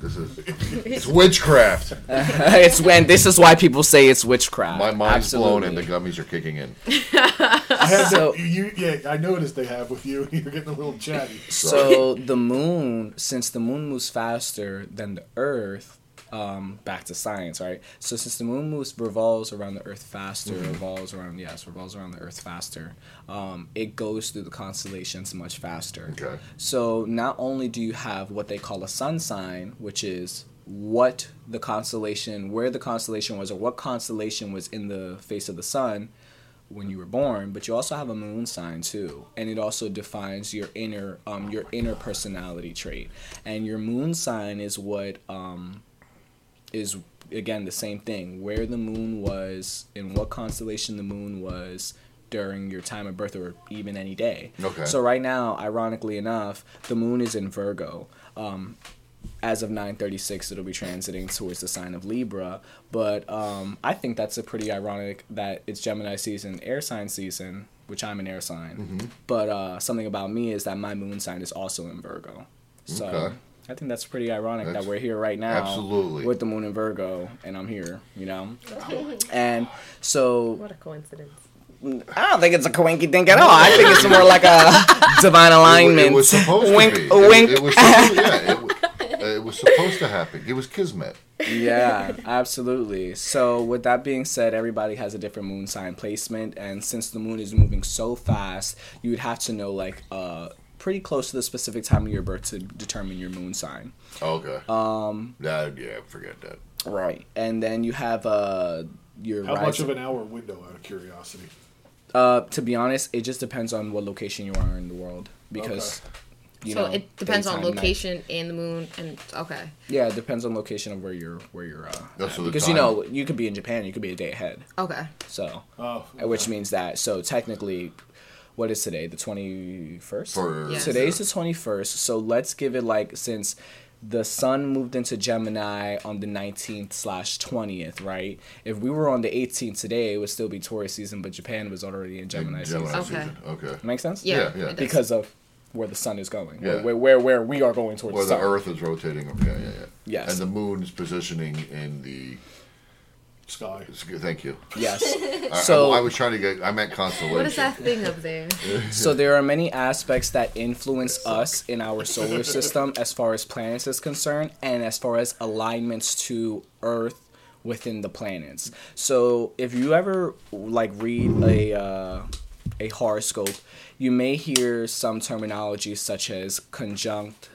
This is it's witchcraft. it's when this is why people say it's witchcraft. My mind's blown and the gummies are kicking in. I had So- to, you, yeah, I noticed they have with you. You're getting a little chatty. So the moon, since the moon moves faster than the Earth, um, back to science, right? So since the moon moves revolves around the Earth faster, revolves around yes, revolves around the Earth faster, um, it goes through the constellations much faster. Okay. So not only do you have what they call a sun sign, which is what the constellation, where the constellation was, or what constellation was in the face of the sun when you were born, but you also have a moon sign too, and it also defines your inner, um, your inner personality trait. And your moon sign is what um, is again the same thing, where the moon was, in what constellation the moon was during your time of birth or even any day. Okay. So right now, ironically enough, the moon is in Virgo. Um, as of 936 it'll be transiting towards the sign of libra but um, i think that's a pretty ironic that it's gemini season air sign season which I'm an air sign. Mm-hmm. But uh, something about me is that my moon sign is also in Virgo. So Okay. I think that's pretty ironic That's- that we're here right now. absolutely. With the moon in Virgo, and I'm here, you know? and so What a coincidence. I don't think it's a coinky dink at all. I think it's more like a divine alignment. It, was supposed wink, to be. It- wink. It, was supposed, yeah, it, it was supposed to happen. It was kismet. yeah, absolutely. So, with that being said, everybody has a different moon sign placement, and since the moon is moving so fast, you would have to know like uh pretty close to the specific time of your birth to determine your moon sign. Okay. Um, That, yeah, forget that. right, and then you have uh your How much of an hour window, out of curiosity? Uh, to be honest, it just depends on what location you are in the world because. You so know, it depends on daytime, night- location and the moon and okay. Yeah, it depends on location of where you're where you're uh, That's at. for the because you know you could be in Japan, you could be a day ahead. Okay. So, Oh, which means that so technically, what is today? The twenty first. For Yes. Today's the twenty first. So let's give it like since the sun moved into Gemini on the nineteenth slash twentieth, right? If we were on the eighteenth today, it would still be Taurus season, but Japan was already in Gemini, Gemini season. Okay. season. Okay. Make sense? Yeah. Yeah, yeah. Because of where the sun is going, Yeah. where, where where we are going towards Where the the. Earth is rotating. Okay, yeah, yeah. Yes. And the moon's positioning in the. Sky. Thank you. Yes. I- So- I, I was trying to get. I meant constellation. What is that thing up there? So there are many aspects that influence us in our solar system as far as planets is concerned and as far as alignments to Earth within the planets. So if you ever like read a uh, a horoscope, you may hear some terminology such as conjunct,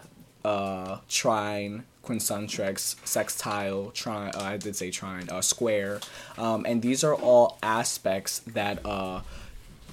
uh, trine, quincunxex, sextile, trine. Uh, I did say trine, uh, square, um, and these are all aspects that uh,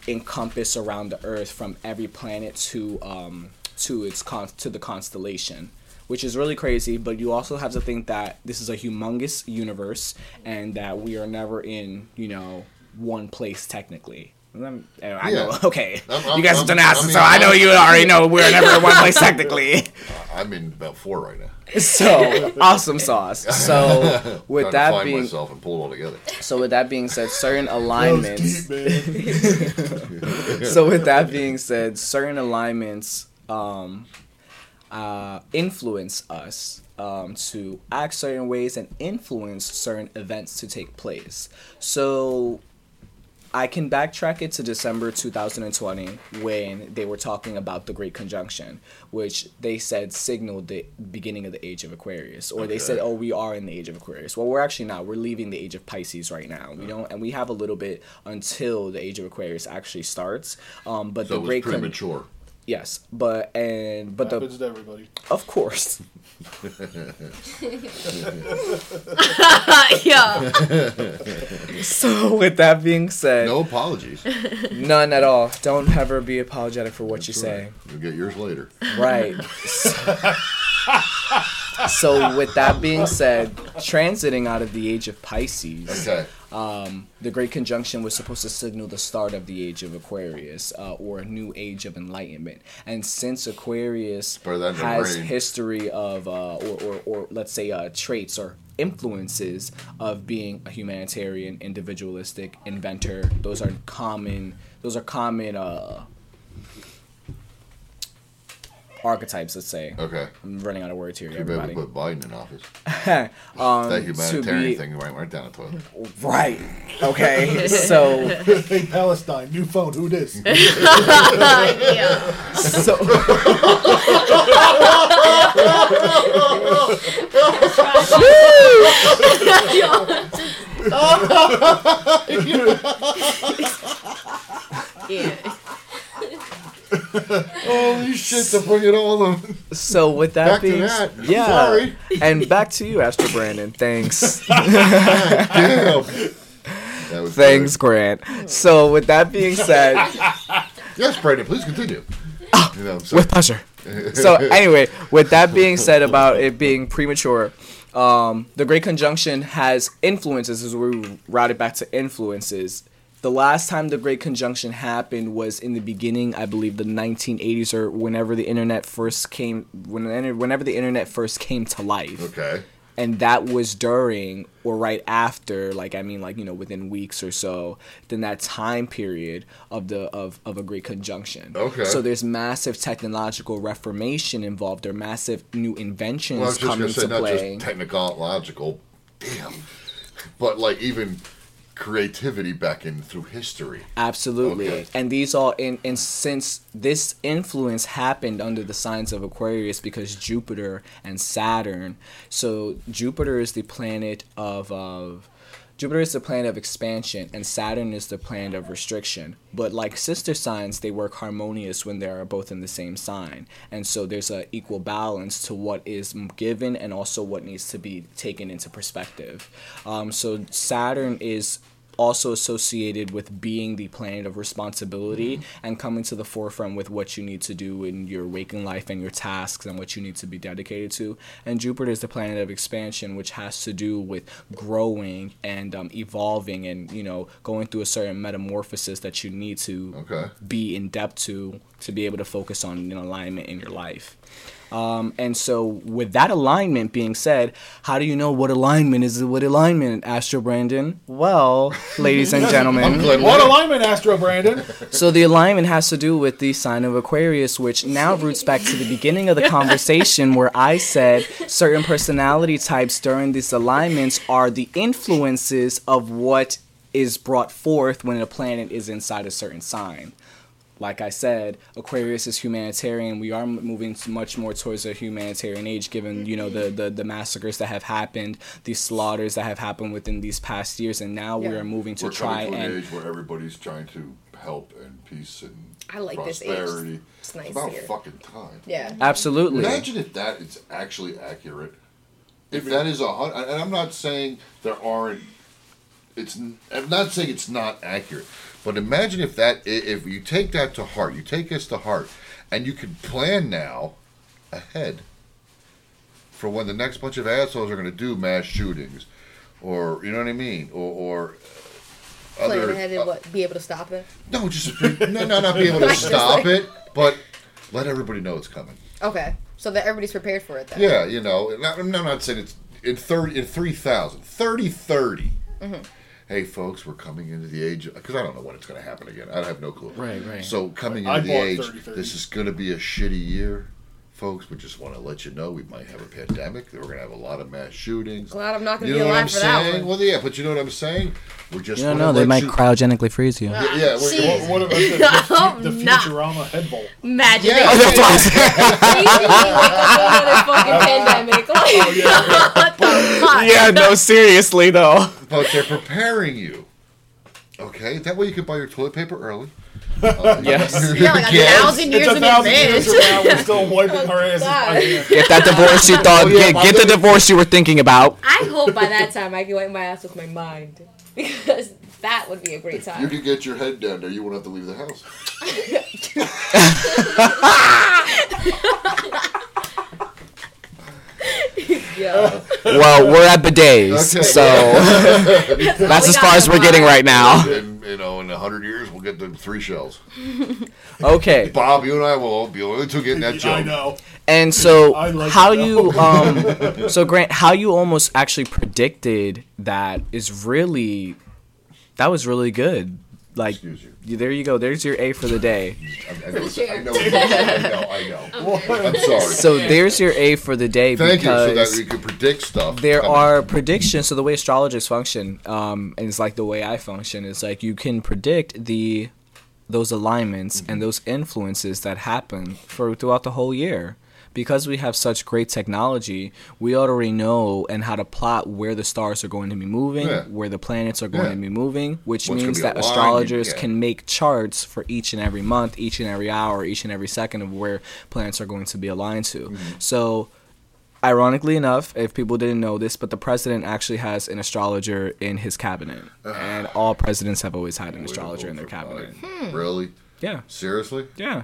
encompass around the Earth from every planet to um, to its con- to the constellation. Which is really crazy, but you also have to think that this is a humongous universe and that we are never in, you know, one place technically. I'm- I know, okay. I'm- you I'm- guys I'm- have done ask, I mean, so I know you already know we're never in one place technically. I'm in about four right now. So awesome sauce. So with that being myself and pull it all together. so with that being said, certain alignments. deep, so with that being said, certain alignments um, uh, influence us um, to act certain ways and influence certain events to take place. So I can backtrack it to December 2020 when they were talking about the Great Conjunction, which they said signaled the beginning of the age of Aquarius, or they said, "Oh, we are in the age of Aquarius." Well, we're actually not. We're leaving the age of Pisces right now. We don't, and we have a little bit until the age of Aquarius actually starts. Um, but So the Great Con- premature. Yes, but and but the Happens to everybody. of course. yeah. So with that being said, No apologies. none at all. Don't ever be apologetic for what you say. You'll get yours later. Right. so with that being said, transiting out of the age of Pisces, Okay. Um, the Great Conjunction was supposed to signal the start of the age of Aquarius, uh, or a new age of enlightenment. And since Aquarius Better than the has history of, uh, or, or, or let's say, uh, traits or influences of being a humanitarian, individualistic, inventor, those are common. Those are common. Archetypes let's say Okay. i'm running out of words here Too bad we put Biden in office. um, That to humanitarian be- thing went right down the toilet. Right. Okay. So hey, Palestine, new phone. Who this? yeah. so Yeah. Holy shit! To bring it all on. so with that Back being that. Yeah, sorry. and back to you, Astro Brandon. Thanks, Damn. That was thanks, Grant. So with that being said. Yes, Brandon. Please continue. You know, with pleasure. So anyway, with that being said about it being premature, um, the Great Conjunction has influences. As we route it back to influences. The last time the Great Conjunction happened was in the beginning, I believe, the 1980s or whenever the internet first came, when, whenever the internet first came to life. Okay. and that was during or right after like i mean like you know within weeks or so then that time period of the of, of a great conjunction Okay. so there's massive technological reformation involved there are massive new inventions Well, I was just come gonna say not play just technological, damn, but like even creativity back in through history. Absolutely. Okay. And these all and, and since this influence happened under the signs of Aquarius because Jupiter and Saturn. So Jupiter is the planet of of Jupiter is the planet of expansion and Saturn is the planet of restriction. But like sister signs, they work harmonious when they are both in the same sign. And so there's a equal balance to what is given and also what needs to be taken into perspective. Um, so Saturn is also associated with being the planet of responsibility and coming to the forefront with what you need to do in your waking life and your tasks and what you need to be dedicated to. And Jupiter is the planet of expansion, which has to do with growing and um, evolving and you know going through a certain metamorphosis that you need to Okay. be in depth to to be able to focus on an alignment in your life. Um, and so, with that alignment being said, how do you know what alignment is? What alignment, Astro Brandon? Well, ladies and gentlemen, glad What alignment, Astro Brandon? so the alignment has to do with the sign of Aquarius, which now roots back to the beginning of the conversation where I said certain personality types during these alignments are the influences of what is brought forth when a planet is inside a certain sign. Like I said, Aquarius is humanitarian. We are moving much more towards a humanitarian age, given you know the, the the massacres that have happened, the slaughters that have happened within these past years, and now we are moving to We're try coming to an and age where everybody's trying to help and peace and I like this age. prosperity. It's nice about here. fucking time. Yeah. absolutely. Imagine if that is actually accurate. If mm-hmm. that is a hundred, and I'm not saying there aren't. It's. I'm not saying it's not accurate, but imagine if that if you take that to heart, you take this to heart, and you can plan now, ahead. For when the next bunch of assholes are going to do mass shootings, or you know what I mean, or or. uh, Plan other- ahead and what, be able to stop it. no, just no, no, not be able to stop like- it, but let everybody know it's coming. Okay. So that everybody's prepared for it then. Yeah, you know, I'm not saying it's in thirty in 3,000, 30, 30. Mm-hmm. Hey, folks, we're coming into the age because I don't know when it's going to happen again. I have no clue. Right, right. So coming I into the age, 30, 30. this is going to be a shitty year, folks. We just want to let you know we might have a pandemic. We're going to have a lot of mass shootings. Glad I'm not gonna You be know what alive I'm for that saying? one. Well, yeah, but you know what I'm saying. We're just You don't know. They might you- cryogenically freeze you. Ah, yeah, yeah, we're- Jeez. What, what about the, the, the. Futurama head bolt? Imagine Yeah. they Oh, wake up to another fucking pandemic. Like, what the fuck? Yeah, no, seriously though. but they're preparing you. Okay, that way you can buy your toilet paper early. Uh, Yes. Yeah, like a Yes. thousand years It's a in thousand years advance. from now, we're still wiping our asses God. by hand. Get that divorce you thought. Oh, yeah, get get the the- divorce you were thinking about. I hope by that time I can wipe my ass with my mind. Because that would be a great time. You time. can get your head down there. You won't have to leave the house. Yeah. Well, we're at bidets, Okay. so that's as far as we're getting right now. And you know, in a hundred years, we'll get the three shells. Okay, Bob, you and I will be the only two getting that joke. I know. and so like how you um, so Grant, how you almost actually predicted that is really that was really good. Like, Excuse you. you- there you go. There's your A for the day. I, I know, Sure. I know, I know, I know. I'm sorry. So there's your A for the day Thank you, so because that we can predict stuff. there coming. are predictions. So the way astrologers function, um, and it's like the way I function is like you can predict the those alignments Mm-hmm. and those influences that happen for throughout the whole year. Because we have such great technology, we already know and how to plot where the stars are going to be moving, Yeah. where the planets are going Yeah. to be moving, which What's means that aligned, astrologers yeah. can make charts for each and every month, each and every hour, each and every second of where planets are going to be aligned to. Mm-hmm. So ironically enough, if people didn't know this, but the president actually has an astrologer in his cabinet, and all presidents have always had an astrologer in their cabinet. Really? Yeah, Seriously? yeah.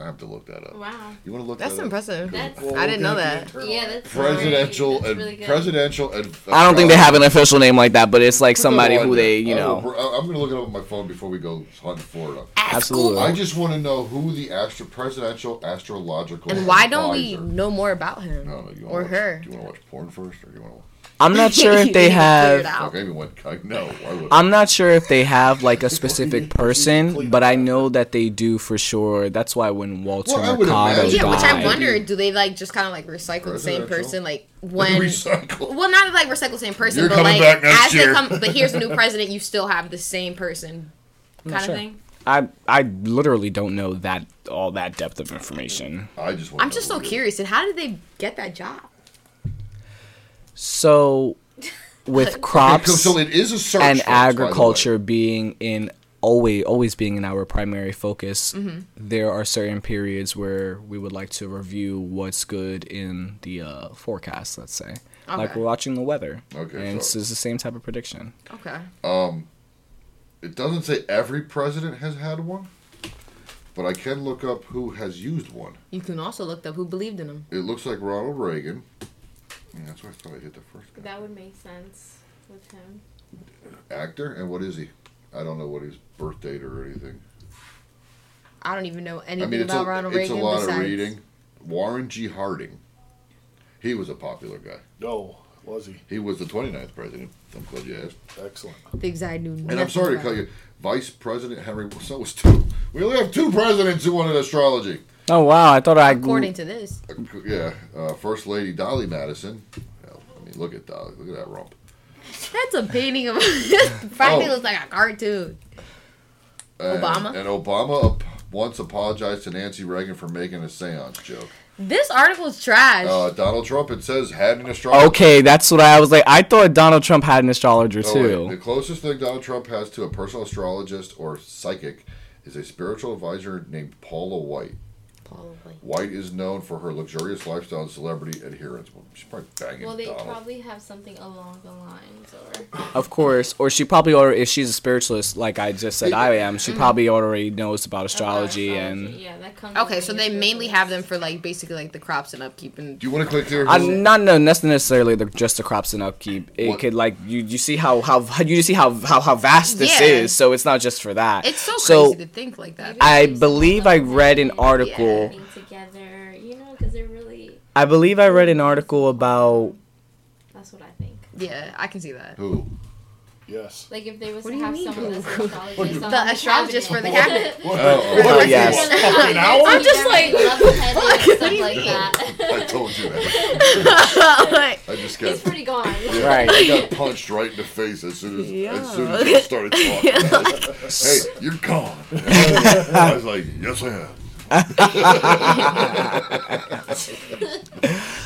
I have to look that up. Wow. You want to look That's that up? impressive. That's I didn't know that. yeah. That's Presidential That's and really good. presidential and. I don't think they uh, have an official name like that, but it's like somebody Put who they, you know. will- I- I'm going to look it up on my phone before we go hunting Florida. Absolutely. I just want to know who the astro presidential astrological And why don't we know more about him I don't you or watch, her? Do you want to watch porn first, or do you want to? I'm not sure if they need to clear it have. out. Okay. no, I'm not sure if they have like a specific person, but I know that they do for sure. That's why when Walter Well, I Mercado imagine- Yeah, which I wonder, do they like just kind of like recycle the same person like when recycle. Well, not like recycle the same person, You're but like back next as year. they come but here's a new president, you still have the same person kind of sure. thing. I I literally don't know that all that depth of information. I just I'm just so curious. And how did they get that job? So, with crops so it is a search. and folks, by the agriculture being in always always being in our primary focus, Mm-hmm. there are certain periods where we would like to review what's good in the uh, forecast. Let's say, like we're watching the weather, Okay, and so- it's the same type of prediction. Okay. um It doesn't say every president has had one, but I can look up who has used one. You can also look up who believed in him. It looks like Ronald Reagan. Yeah, that's why I thought I hit the first guy. That would make sense with him. Actor, and what is he? I don't know what his birth date or anything. I don't even know I anything mean, it's, about a, Ronald it's a Reagan lot besides of reading. Warren G. Harding. He was a popular guy. No, was he? He was the 29th president. I'm glad you asked. Excellent. things I knew. And I'm sorry to cut you. Vice President Henry. So was two. We only have two presidents who wanted astrology. Oh wow! I thought I According to this, Yeah, uh, First Lady Dolly Madison. Hell, I mean, look at Dolly. Look at that rump. that's a painting of. Friday Oh. looks like a cartoon. And, Obama? And Obama ap- once apologized to Nancy Reagan for making a seance joke. This article is trash. Uh, Donald Trump, it says, had an astrologer. Okay, that's what I was like. I thought Donald Trump had an astrologer Oh, wait. too. The closest thing Donald Trump has to a personal astrologist or psychic is a spiritual advisor named Paula White. Paula White. White is known for her luxurious lifestyle and celebrity adherence. Well, she's probably banging Well, they Donald. probably have something along the lines, or Of course, or she probably already, if she's a spiritualist, like I just said, I am. Mm-hmm. She probably already knows about about astrology, astrology. and yeah, that comes. Okay, so they mainly spiritualist. have them for like basically like the crops and upkeep and. Do you want to click here? uh, not no, not necessarily the, just the crops and upkeep. It What? could like you you see how how you just see how how, how vast this Yeah. is. So it's not just for that. It's so So crazy to think like that. I believe I read an have article. Getting together, you know, because they're really. I believe I read an article about That's what I think. yeah, I can see that. Who? Yes. Like if they was What to have mean? someone that's an astrologist, on The astrologist for the cabinet. Oh, oh, Oh, yes. I'm just like, level-headed stuff do you like mean? that. I told you that. like, I just got He's pretty gone. right. I got punched right in the face as soon as as soon as you started talking. Like, hey, you're gone. I was like, yes, I am. And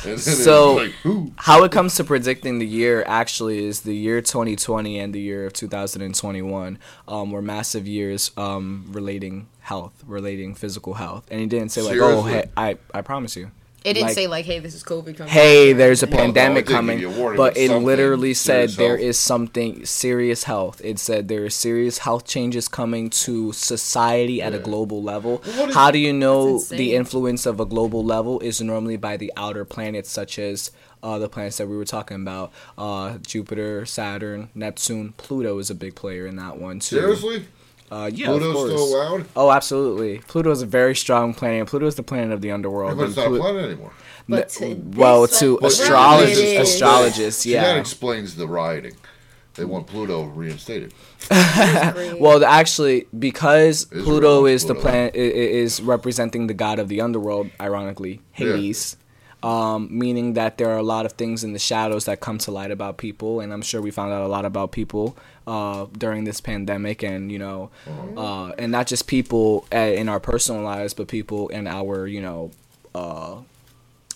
then it So- like. How it comes to predicting the year actually is the year 2020 and the year of 2021 um, were massive years um, relating health, relating physical health. And he didn't say like, oh, hey, I, I promise you. It didn't Like- say like, hey, this is COVID coming. Hey, there's a Well, no, it pandemic did coming, warning but it literally said serious there health. is something serious health. It said there is serious health changes coming to society at a global level. what is- How do you know the influence of a global level is normally by the outer planets such as uh, the planets that we were talking about, uh, Jupiter, Saturn, Neptune, Pluto is a big player in that one too. Seriously? Uh, yeah, of course. still around? Oh, absolutely. Pluto is a very strong planet. Pluto is the planet of the underworld. But it's not a Plu- planet anymore. But to well, this, to like, astrologists, it is. astrologists, See, that yeah. explains the rioting. They want Pluto reinstated. Well, the- actually, because Israel Pluto wants is the Pluto. planet i- i- is representing the god of the underworld, ironically, Yeah. Hades. Um, meaning that there are a lot of things in the shadows that come to light about people, and I'm sure we found out a lot about people uh, during this pandemic, and you know, Uh-huh. uh, and not just people uh, in our personal lives, but people in our you know uh,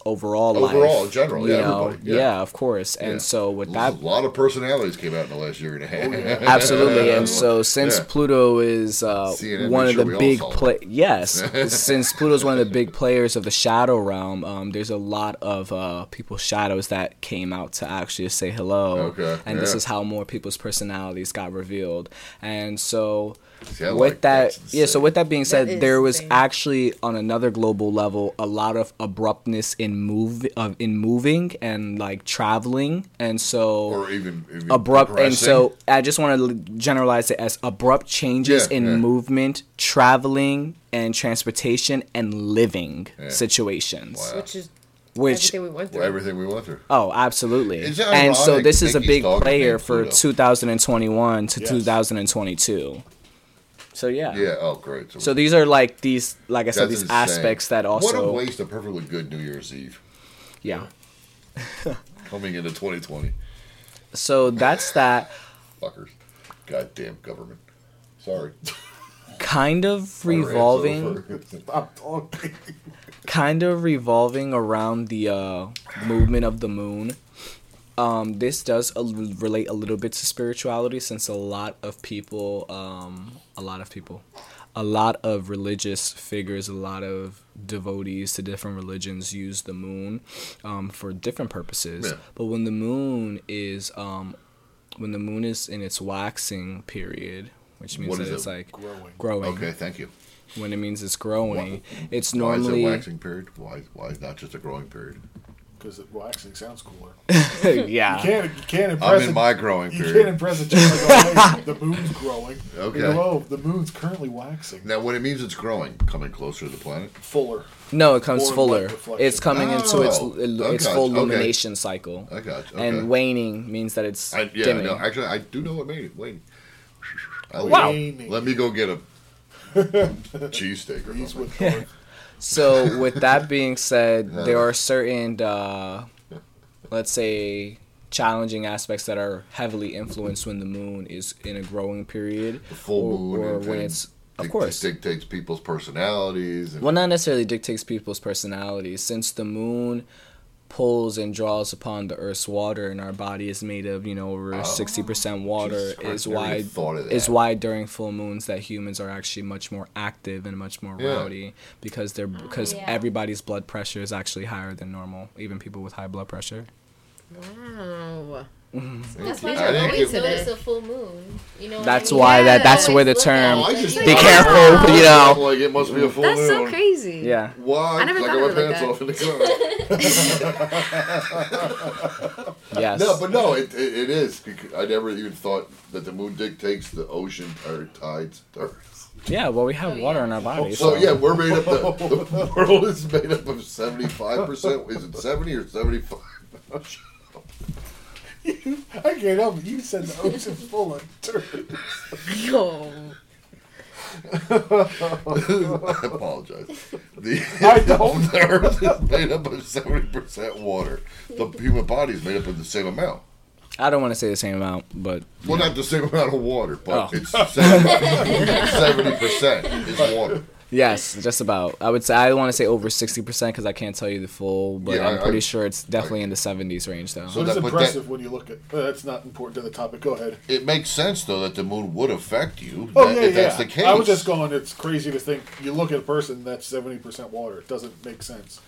overall life. Overall, in general, yeah, know? everybody, yeah. of course. And Yeah. so with that A lot of personalities came out in the last year and a half. Absolutely, and so since Yeah. Pluto is uh, one of sure the big saw it. play, yes, since Pluto is one of the big players of the shadow realm, um, there's a lot of uh, people's shadows that came out to actually say hello, Okay, and this is how more people's personalities got revealed, and so See, with like that, that's yeah. So with that being said, is there was insane. actually on another global level a lot of abruptness in move of in moving and like traveling, and so or even, even abrupt. And so I just want to generalize it as abrupt changes Yeah, in yeah. movement, traveling, and transportation and living Yeah. situations. Wow. Which is Which everything we went through. Well, everything we went through. Oh, absolutely. Is it And so this is a big player for 2021 to Yes. 2022. So yeah. Yeah. Oh, great. So these are like these, like I said, these insane. aspects that also. What a waste of perfectly good New Year's Eve yeah. coming into 2020. So that's that Fuckers. Goddamn government. Sorry. kind of revolving. Stop talking. kind of revolving around the uh, movement of the moon. Um, this does a, relate a little bit to spirituality, since a lot of people, um, a lot of people, a lot of religious figures, a lot of devotees to different religions use the moon um, for different purposes. Yeah. But when the moon is um, when the moon is in its waxing period, which means What that is it's it? like Growing. growing. Okay, thank you. When it means it's growing, it's normally Why is normally it waxing period? Why? Why is not just a growing period? Because it waxing sounds cooler. yeah. You can't, you can't impress I'm in a- my growing You can't impress a chick like, oh, hey, the moon's growing. Okay. You go, oh, the moon's currently waxing. Now, when it means it's growing, coming closer to the planet. Fuller. No, it comes Or fuller. It's coming into its Oh, its okay, full okay. illumination cycle. I got you. And waning means that it's I, yeah, dimming. no, actually, I do know what made it. Wait. Wow. Let me go get a cheesesteak or He's something. So with that being said, Yeah. there are certain, uh, let's say, challenging aspects that are heavily influenced when the moon is in a growing period, The full or, moon. or when it's, of course, dictates people's personalities. And, well, not necessarily dictates people's personalities, since the moon pulls and draws upon the earth's water and our body is made of you know over 60% water Oh, Jesus Christ, is I why even thought of is why during full moons that humans are actually much more active and much more Yeah. rowdy because they're oh, because yeah. everybody's blood pressure is actually higher than normal even people with high blood pressure Wow. Mm-hmm. That's why I didn't always give- a full moon. You know. that's I mean? why that that's where the term Oh, just be careful you know Like it must be a full That's so moon. crazy. yeah Why? I never I thought got of my it like off in the car. yes No, but no, it, it, it is. because I never even thought that the moon dictates the ocean or tides. Or, yeah well we have oh, water in our bodies. Oh, so so yeah, we're made up. The, the world is made up of seventy five percent. Is it seventy or seventy five? I can't help it. You said the ocean's full of turds. Yo. I apologize. The, I don't. The Earth is made up of seventy percent water. The human body is made up of the same amount. I don't want to say the same amount but Well, not the same amount of water, but Oh. it's seventy percent is water. Yes, just about. I would say I want to say over sixty percent because I can't tell you the full, but Yeah, I'm I- pretty I- sure it's definitely in the seventies range though. So it's that- impressive that- when you look at. Uh, that's not important to the topic. Go ahead. It makes sense though that the moon would affect you. Oh that- yeah, if yeah. that's the case. I was just going. It's crazy to think you look at a person that's seventy percent water. It doesn't make sense.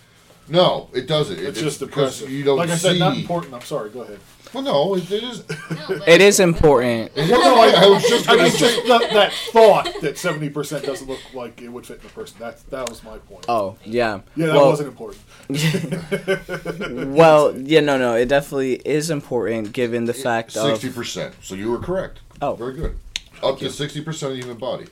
No, it doesn't. It- It's just because impressive. You don't like I see. said, not important. I'm sorry. Go ahead. Well, no, it, it is. No, it is important. Well, no, I, I was just I going mean, to just say. that, that thought that seventy percent doesn't look like it would fit in a person. That's that was my point. Oh yeah. yeah, that well, wasn't important. Well, yeah, no, no. It definitely is important given the fact Sixty of percent. So you were correct. Oh. very good. Up to sixty percent of the human body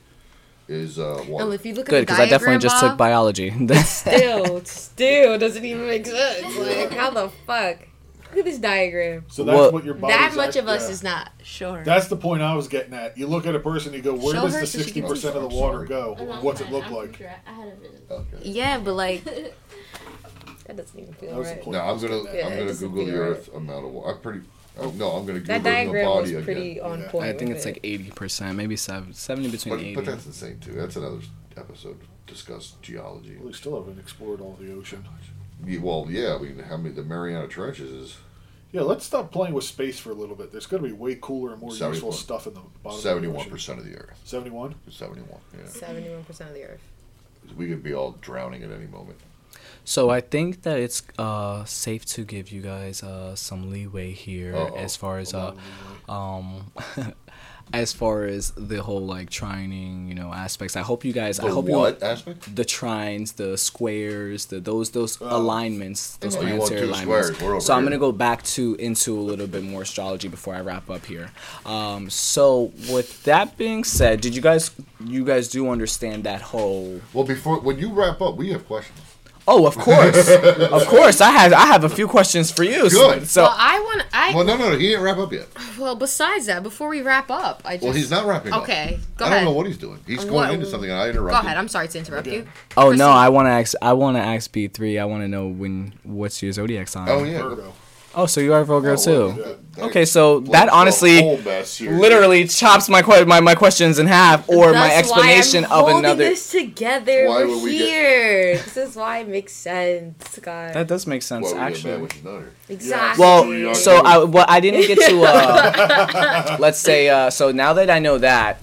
is uh, water. No, if you look at good the because I definitely diagram, just took biology. Still, still doesn't even make sense. Like, how the fuck? Look at this diagram. So that's Well, what your body. That much of us is not sure. That's the point I was getting at. You look at a person, you go, where Show does the sixty can percent of the water go? What's it look. I'm like? sure I had a vision. okay. yeah, but like that doesn't even feel was the right. No, I'm gonna Yeah, I'm gonna Google the feel right. Earth amount of water. I'm pretty. Oh, no, I'm gonna Google That the diagram body was pretty again. on Yeah. point. I think it's it. like eighty percent, maybe seven, seventy between But, eighty. but that's insane too. That's another episode to discuss geology. We still haven't explored all the ocean. Yeah, Well, yeah. I mean, how many the Mariana Trenches is Yeah, let's stop playing with space for a little bit. There's going to be way cooler and more useful stuff in the bottom Seventy-one percent of the Earth. Seventy-one. Seventy-one. Yeah, Seventy-one percent of the Earth. we could be all drowning at any moment. So I think that it's uh, safe to give you guys uh, some leeway here Uh-oh. as far as uh, lot of leeway. um, as far as the whole like trining, you know, aspects. I hope you guys. I hope what you aspect? the trines, the squares, the those those alignments, those Oh, planetary alignments. so I'm here. gonna go back to into a little bit more astrology before I wrap up here. Um, so with that being said, did you guys you guys do understand that whole? Well, before when you wrap up, we have questions. Oh, of course, of course. I have I have a few questions for you. So- Good. So, well, I want. I Well, no, no, no, he didn't wrap up yet. well. Besides that, before we wrap up, I just. Well, he's not wrapping up. Okay, go I ahead. don't know what he's doing. He's going What- into something, and I interrupt. Go ahead. I'm sorry to interrupt you. oh no. I want to ask. I want to ask B three. I want to know when. What's your zodiac sign? Oh yeah. Virgo. Oh, so you are Virgo Oh, too. well, that- Okay, so that honestly whole mess here. literally chops my que- my, my questions in half, or my That's why I'm explanation of holding another. this together. Why We're would we get- here. this is why it makes sense, guys. That does make sense, Well, we get mad actually. when she's not here. exactly. Well, so I well I didn't get to uh, let's say uh, so now that I know that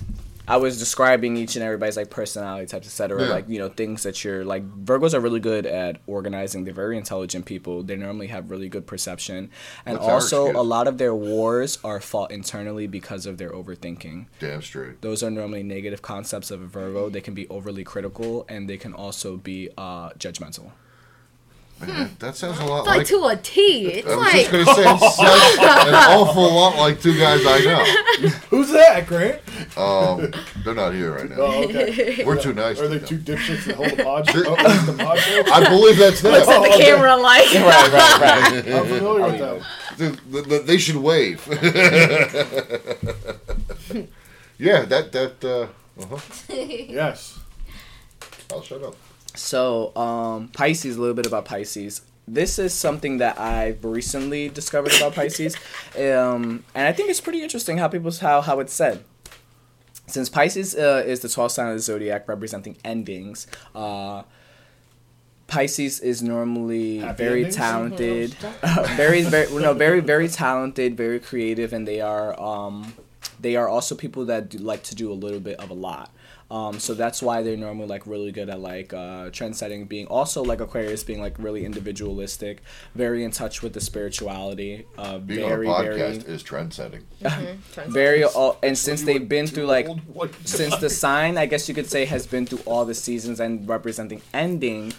I was describing each and everybody's like personality types, etc. Yeah. Like you know things that you're like Virgos are really good at organizing. They're very intelligent people. They normally have really good perception, and also a lot of their wars are fought internally because of their overthinking. Damn straight. Those are normally negative concepts of a Virgo. They can be overly critical, and they can also be uh, judgmental. Man, that sounds a lot like like. to a T. It's I was like just gonna say it sounds an awful lot like two guys I know. Who's that, Grant? Um, they're not here right now. Oh, okay. We're too nice. Are they them. two dipshits that hold a pod show? Oh, the pod show? I believe that's them. What's the camera like. right, right, right. I'm familiar with that. They- they- they should wave. yeah, that that. Uh, uh-huh. Yes. I'll shut up. So, um, Pisces, a little bit about Pisces. This is something that I've recently discovered about Pisces, um, and I think it's pretty interesting how people how how it's said. Since Pisces uh, is the 12th sign of the zodiac, representing endings, uh, Pisces is normally Happy very talented, very very no very very talented, very creative, and they are um, they are also people that do, like to do a little bit of a lot. Um, so that's why they're normally like really good at like uh, trend setting, being also like Aquarius being like really individualistic, very in touch with the spirituality, uh, Being very on a very podcast is trend setting. very all, and since they've been through like Old since the sign I guess you could say has been through all the seasons and representing ending,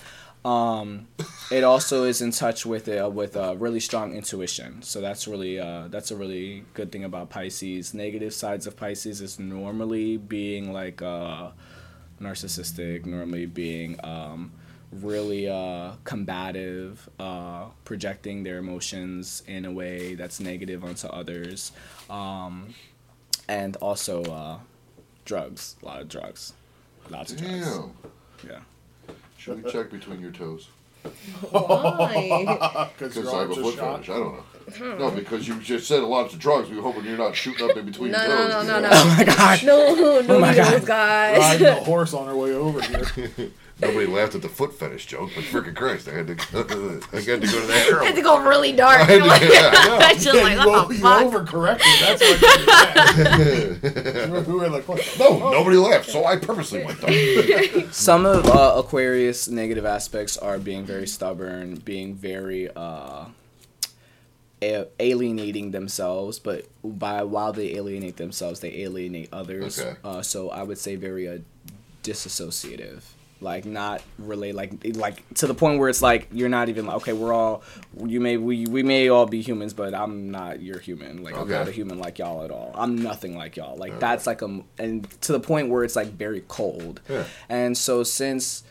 um, it also is in touch with uh, with a really strong intuition. So that's really uh, that's a really good thing about Pisces. Negative sides of Pisces is normally being like uh, narcissistic, normally being um, really uh, combative, uh, projecting their emotions in a way that's negative onto others, um, and also uh, drugs. A lot of drugs. Lots of drugs. Damn. Yeah. Should we check between your toes? Why? Because Because I have a foot shot. fetish. I don't know. No, because you just said a lot of drugs. We were hoping you're not shooting up in between No, your no, toes. no, you no. Oh my god. no, no, oh my needles, God. guys. Riding a horse on our way over here. Nobody laughed at the foot fetish joke, but freaking Christ, I had to, I had to go to the I had to go really dark. I had to- yeah, I just Yeah, like, you, what you overcorrected. That's why you did that. We were like, what? No, nobody laughed, so I purposely went down. Some of uh, Aquarius negative aspects are being very stubborn, being very uh, a- alienating themselves, but by while they alienate themselves, they alienate others. Okay. Uh, so I would say very uh, disassociative. Like not really like like to the point where it's like you're not even like okay we're all you may we we may all be humans but I'm not your human. Like I'm not a human like y'all at all. I'm nothing like y'all. Like that's like a and to the point where it's like very cold. Yeah. and so since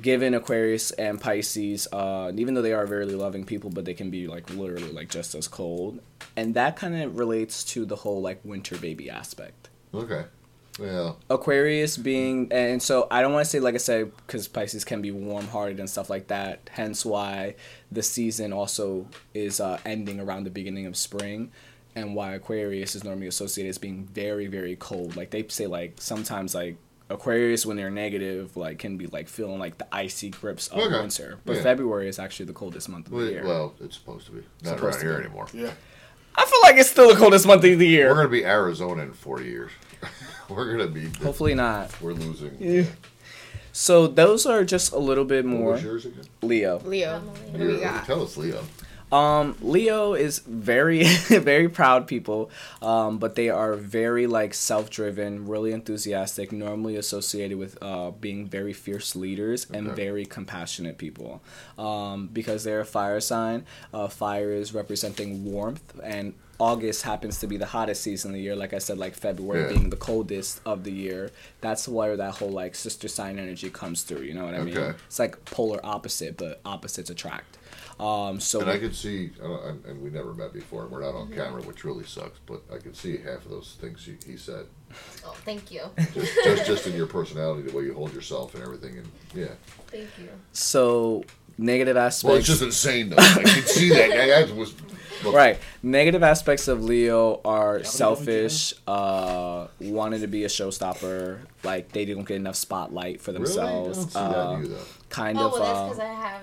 given Aquarius and Pisces, uh, even though they are very loving people, but they can be like literally like just as cold, and that kind of relates to the whole like winter baby aspect. Okay. Yeah. Aquarius being, and so I don't want to say like I said because Pisces can be warm-hearted and stuff like that. Hence why the season also is uh, ending around the beginning of spring, and why Aquarius is normally associated as being very very cold. Like they say like sometimes like Aquarius when they're negative like can be like feeling like the icy grips of Okay. winter. But Yeah. February is actually the coldest month of the year. well, it's supposed to be. Not Supposed around to here be. anymore. Yeah. I feel like it's still the coldest month of the year. We're gonna be Arizona in 40 years. We're gonna be. Hopefully not. We're losing. Yeah. So those are just a little bit What more was yours again? Leo. Leo. What do Your- we got? Tell us, Leo. Um, Leo is very, very proud people, um, but they are very like self-driven, really enthusiastic, normally associated with uh, being very fierce leaders and very compassionate people. Um, because they're a fire sign, uh, fire is representing warmth, and August happens to be the hottest season of the year. Like I said, like February Yeah. being the coldest of the year. That's where that whole like sister sign energy comes through. You know what I mean? It's like polar opposite, but opposites attract. Um, so And I could see, uh, and and we never met before, and we're not on camera, which really sucks. But I could see half of those things he, he said, Oh, thank you. just, just just in your personality, the way you hold yourself, and everything. And yeah, Thank you. So negative aspects. well, it's just insane though. I can see that. I, I was look, right. Negative aspects of Leo are selfish, uh, wanted to be a showstopper, like they didn't get enough spotlight for Really? I themselves. don't see uh, that in you though. kind Oh, of. well, that's uh, because I have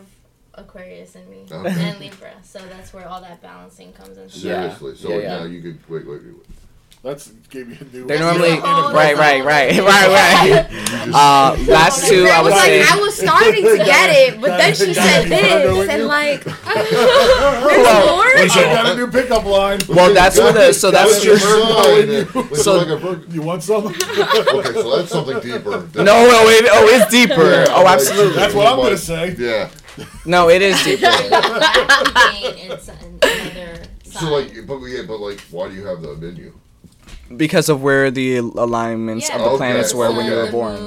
Aquarius in me Okay. and Libra, so that's where all that balancing comes into. play. Yeah. Seriously. So Yeah, yeah. now you could wait, wait, wait. Let's give you a new. they're normally Oh, right, right, right, right, right. Uh, last two, I I was like, I was starting to get it, but then she said this, and like, Well, I got a new pickup line. well, that's what the so that's your your. sign. Wait, So- like a Virgo. You want some? Okay, so that's something deeper. No, no, it, oh, it's deeper. Oh, absolutely. That's what I'm gonna say. Yeah. No, it is deeper. Jane and son- another So like, but yeah, but like, why do you have the menu? because of where the alignments Yeah. of the Okay. planets were when you were Okay. born.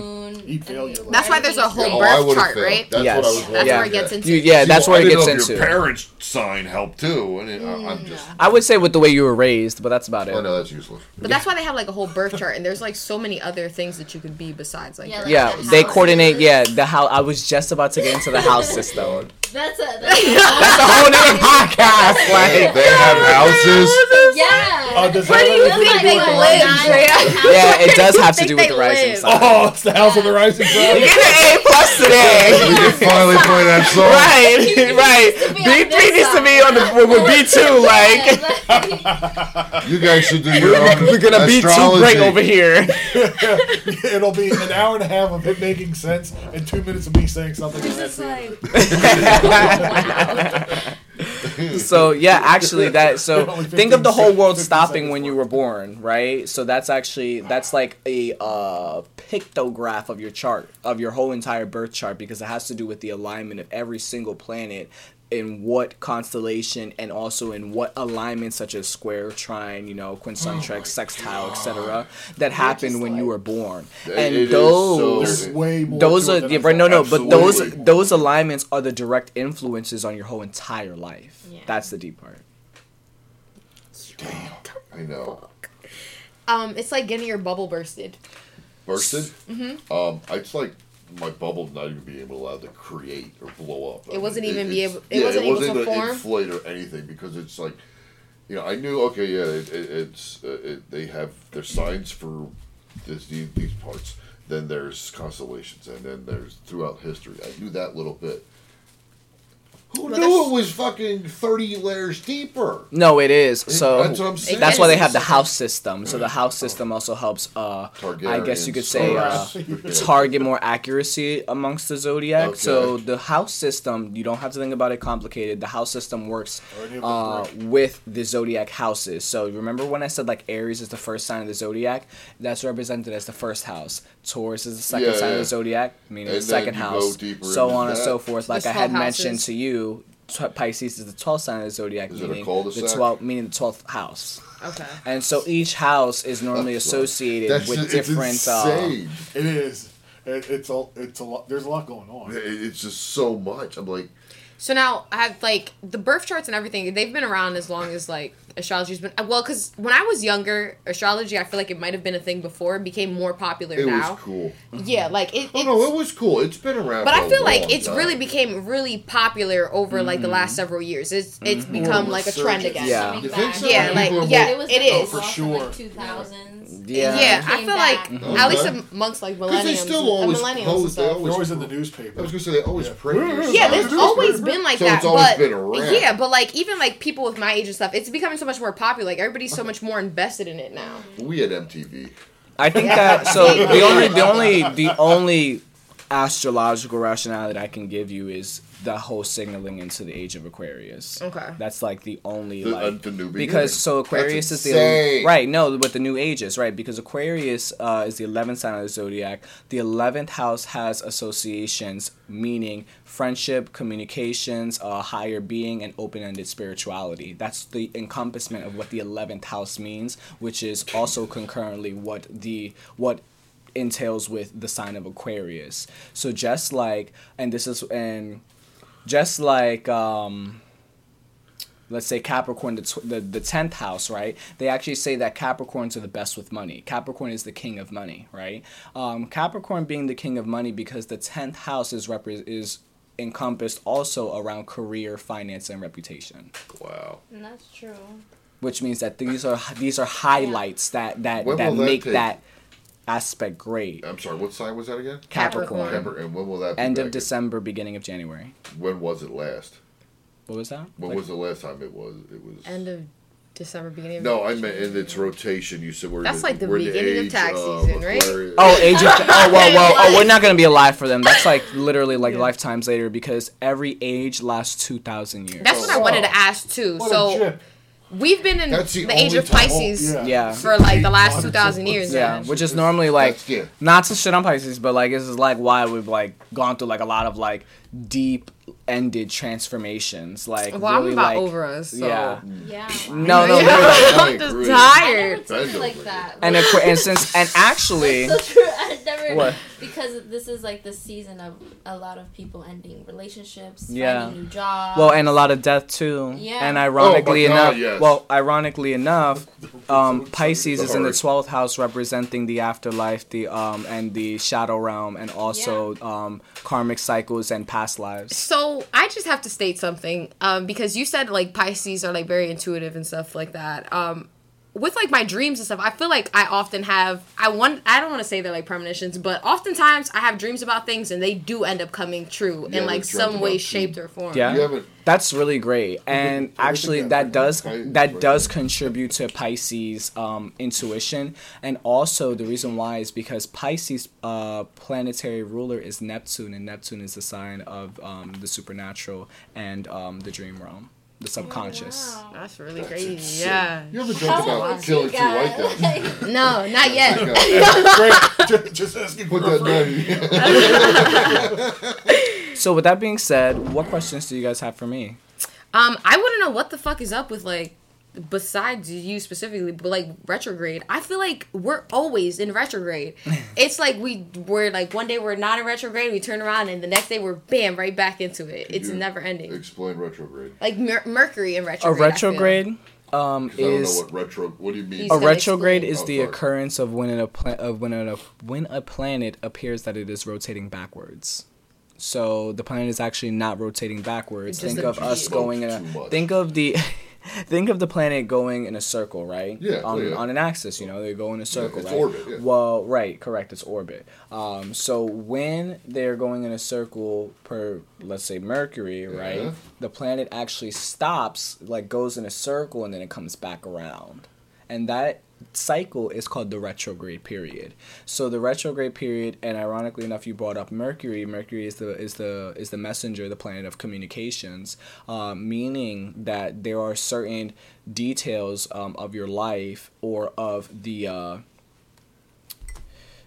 Moon, Eat failure. I mean, That's why there's a whole Oh, birth I would've chart, failed. right? That's Yes. what I was Yeah. That's where it gets into. You, yeah, that's well, where I it didn't gets know into. Your parents' sign help too, and it, I- I'm just. I would say with the way you were raised, but that's about Oh it. no, that's useless. But that's why they have like a whole birth chart, and there's like so many other things that you could be besides like. Yeah, your- like- Yeah, the they house. coordinate. Yeah, the house. I was just about to get into the house system. That's a that's a, That's a whole nother podcast. They, Like, they have houses. yeah. Uh, does Where do you think they to do with live, the Drea? yeah, it does have to do with the rising live? sun. Oh, it's the house of the rising You sun. get an A plus We today. can finally play that song. right, right. to B three needs to be on the with B two. Like, You guys should do your own we're gonna be too astrology. great over here. It'll be an hour and a half of it making sense and two minutes of me saying something. and that's it. so yeah, actually, that so think of the whole world stopping when you were born, right? So that's actually that's like a uh, pictograph of your chart of your whole entire birth chart because it has to do with the alignment of every single planet in what constellation and also in what alignment such as square trine you know quincentric sextile etc that happened when you were born It- and it is those so- way more. those are yeah, right, no thought. no but those Absolutely. those alignments are the direct influences on your whole entire life Yeah. that's the deep part damn I know. Um, it's like getting your bubble bursted. Bursted. Mm-hmm. Um, it's like my bubble not even being able allowed to create or blow up. It wasn't even be it's- able- it wasn't able to able form? inflate or anything because it's like, you know, I knew okay, yeah, it, it, it's uh, it, they have their signs for this these, these parts. Then there's constellations, and then there's throughout history. I knew that little bit. Who Well, knew it was fucking thirty layers deeper? no it is so That's what I'm saying. that's why they have the house system so the house system also helps uh i guess you could say uh target more accuracy amongst the zodiac. So the house system, you don't have to think about it complicated. The house system works Already have a uh, with the zodiac houses. So remember when I said like Aries is the first sign of the zodiac? That's represented as the first house. Taurus is the second Yeah, sign of the zodiac, meaning And the second house. So into on and so forth. Like I had 12 mentioned houses. to you, tw- Pisces is the twelfth sign of the zodiac, Is meaning the twelfth, meaning the twelfth house. Okay. And so each house is normally That's- associated That's with it's different. Uh, insane. It is. It, it's a. It's a lot. There's a lot going on. It- It's just so much. I'm like, So now I have like the birth charts and everything. They've been around as long as like astrology's been. Uh, well, because when I was younger, astrology I feel like it might have been a thing before. It became more popular it now. was cool. Yeah, like it. Oh no, it was cool. It's been around. but for I a feel like it's time. really became really popular over like the last several years. It's it's become like a trend again. Yeah. Coming so? Yeah, like yeah, It was it the is. Oh, for sure. like, 2000s. Yeah. Yeah, I feel back. like Okay. at least uh-huh. amongst like Because millennials, they still and always millennials and post. They stuff. They're always always. in the newspaper. I was gonna say they always Yeah. print. Yeah, stuff. there's always been like So that, it's always but been around. yeah, but like even like people with my age and stuff, it's becoming so much more popular. Like everybody's so much more invested in it now. We had MTV. I think that so the only the only the only astrological rationale that I can give you is the whole signaling into the age of Aquarius. Okay. That's like the only The- like uh, the new because so Aquarius That's is the insane. right no with the new ages right because Aquarius uh, is the eleventh sign of the zodiac. The eleventh house has associations meaning friendship, communications, uh, higher being, and open-ended spirituality. That's the encompassment of what the eleventh house means, which is also concurrently what the what entails with the sign of Aquarius. So just like and this is and just like um let's say Capricorn, the, tw- the the tenth house, right? They actually say that Capricorns are the best with money. Capricorn is the king of money, right? Um, Capricorn being the king of money because the tenth house is repre- is encompassed also around career, finance, and reputation, Wow. And that's true. which means that these are these are highlights that that When that that make take? that aspect great. I'm sorry. What sign was that again? Capricorn. Capricorn. And when will that? Be End back? of December, beginning of January. When was it last? What was that? When Like- was the last time it was? It was. End of December, beginning of no, I meant in its rotation. You said we're That's the, like the we're beginning of age tax season, right? Aquarius. Oh, age of oh well well oh we're not gonna be alive for them. That's like literally like lifetimes later because every age lasts two thousand years. That's what I wanted to ask too. What so chip. We've been in That's the, the age of time- oh, Pisces yeah. yeah. for like the last two thousand years. yeah, Yeah. which is normally like not to shit on Pisces, but like this is like why we've like gone through like a lot of like deep ended transformations. Like Well, I'm about like over us. So. yeah. Yeah. No, no, Yeah. literally. I I'm just agree. I never tired. took it Bend like that. And Aqu- and since and actually so true. I never What? because this is like the season of a lot of people ending relationships, Yeah. finding new jobs. Well, and a lot of death too. Yeah. And ironically Oh my God, enough, yes. well, ironically enough, um, Pisces is in the twelfth house, representing the afterlife, the um, and the shadow realm, and also um, karmic cycles and past lives. So I just have to state something um, because you said like Pisces are like very intuitive and stuff like that. Um, with like my dreams and stuff, I feel like I often have I want I don't want to say they're like premonitions, but oftentimes I have dreams about things and they do end up coming true Yeah, in like some way, about shape, or form. Yeah. You. That's really great, and actually, that that does that does contribute to Pisces' um, intuition, and also the reason why is because Pisces' uh, planetary ruler is Neptune, and Neptune is the sign of um, the supernatural and um, the dream realm, the subconscious. Wow. That's really crazy. insane. Yeah. You ever How dreamt old about was killing you two white guys? guys? No, not yet. Just, just asking for that friend. So, with that being said, what questions do you guys have for me? Um, I want to know what the fuck is up with like, besides you specifically, but like retrograde. I feel like we're always in retrograde. it's like we we're like one day we're not in retrograde, we turn around, and the next day we're bam right back into it. It's You never ending. Explain retrograde. Like Mer- Mercury in A retrograde. I feel. retrograde um, 'Cause I don't know is what retro. What do you mean? A retrograde explain. is Oh, the sorry. occurrence of when a pla- of when a when a planet appears that it is rotating backwards. So the planet is actually not rotating backwards. Think of us going in a much. think of the think of the planet going in a circle, right? Yeah, On, yeah. on an axis, you know, they go in a circle, it's right? orbit, yeah. Well, right, correct, it's orbit. Um, so when they're going in a circle per let's say Mercury, right? The planet actually stops, like goes in a circle and then it comes back around. And that cycle is called the retrograde period. So the retrograde period, and ironically enough, you brought up Mercury. Mercury is the is the is the messenger, the planet of communications, uh, meaning that there are certain details um, of your life or of the uh,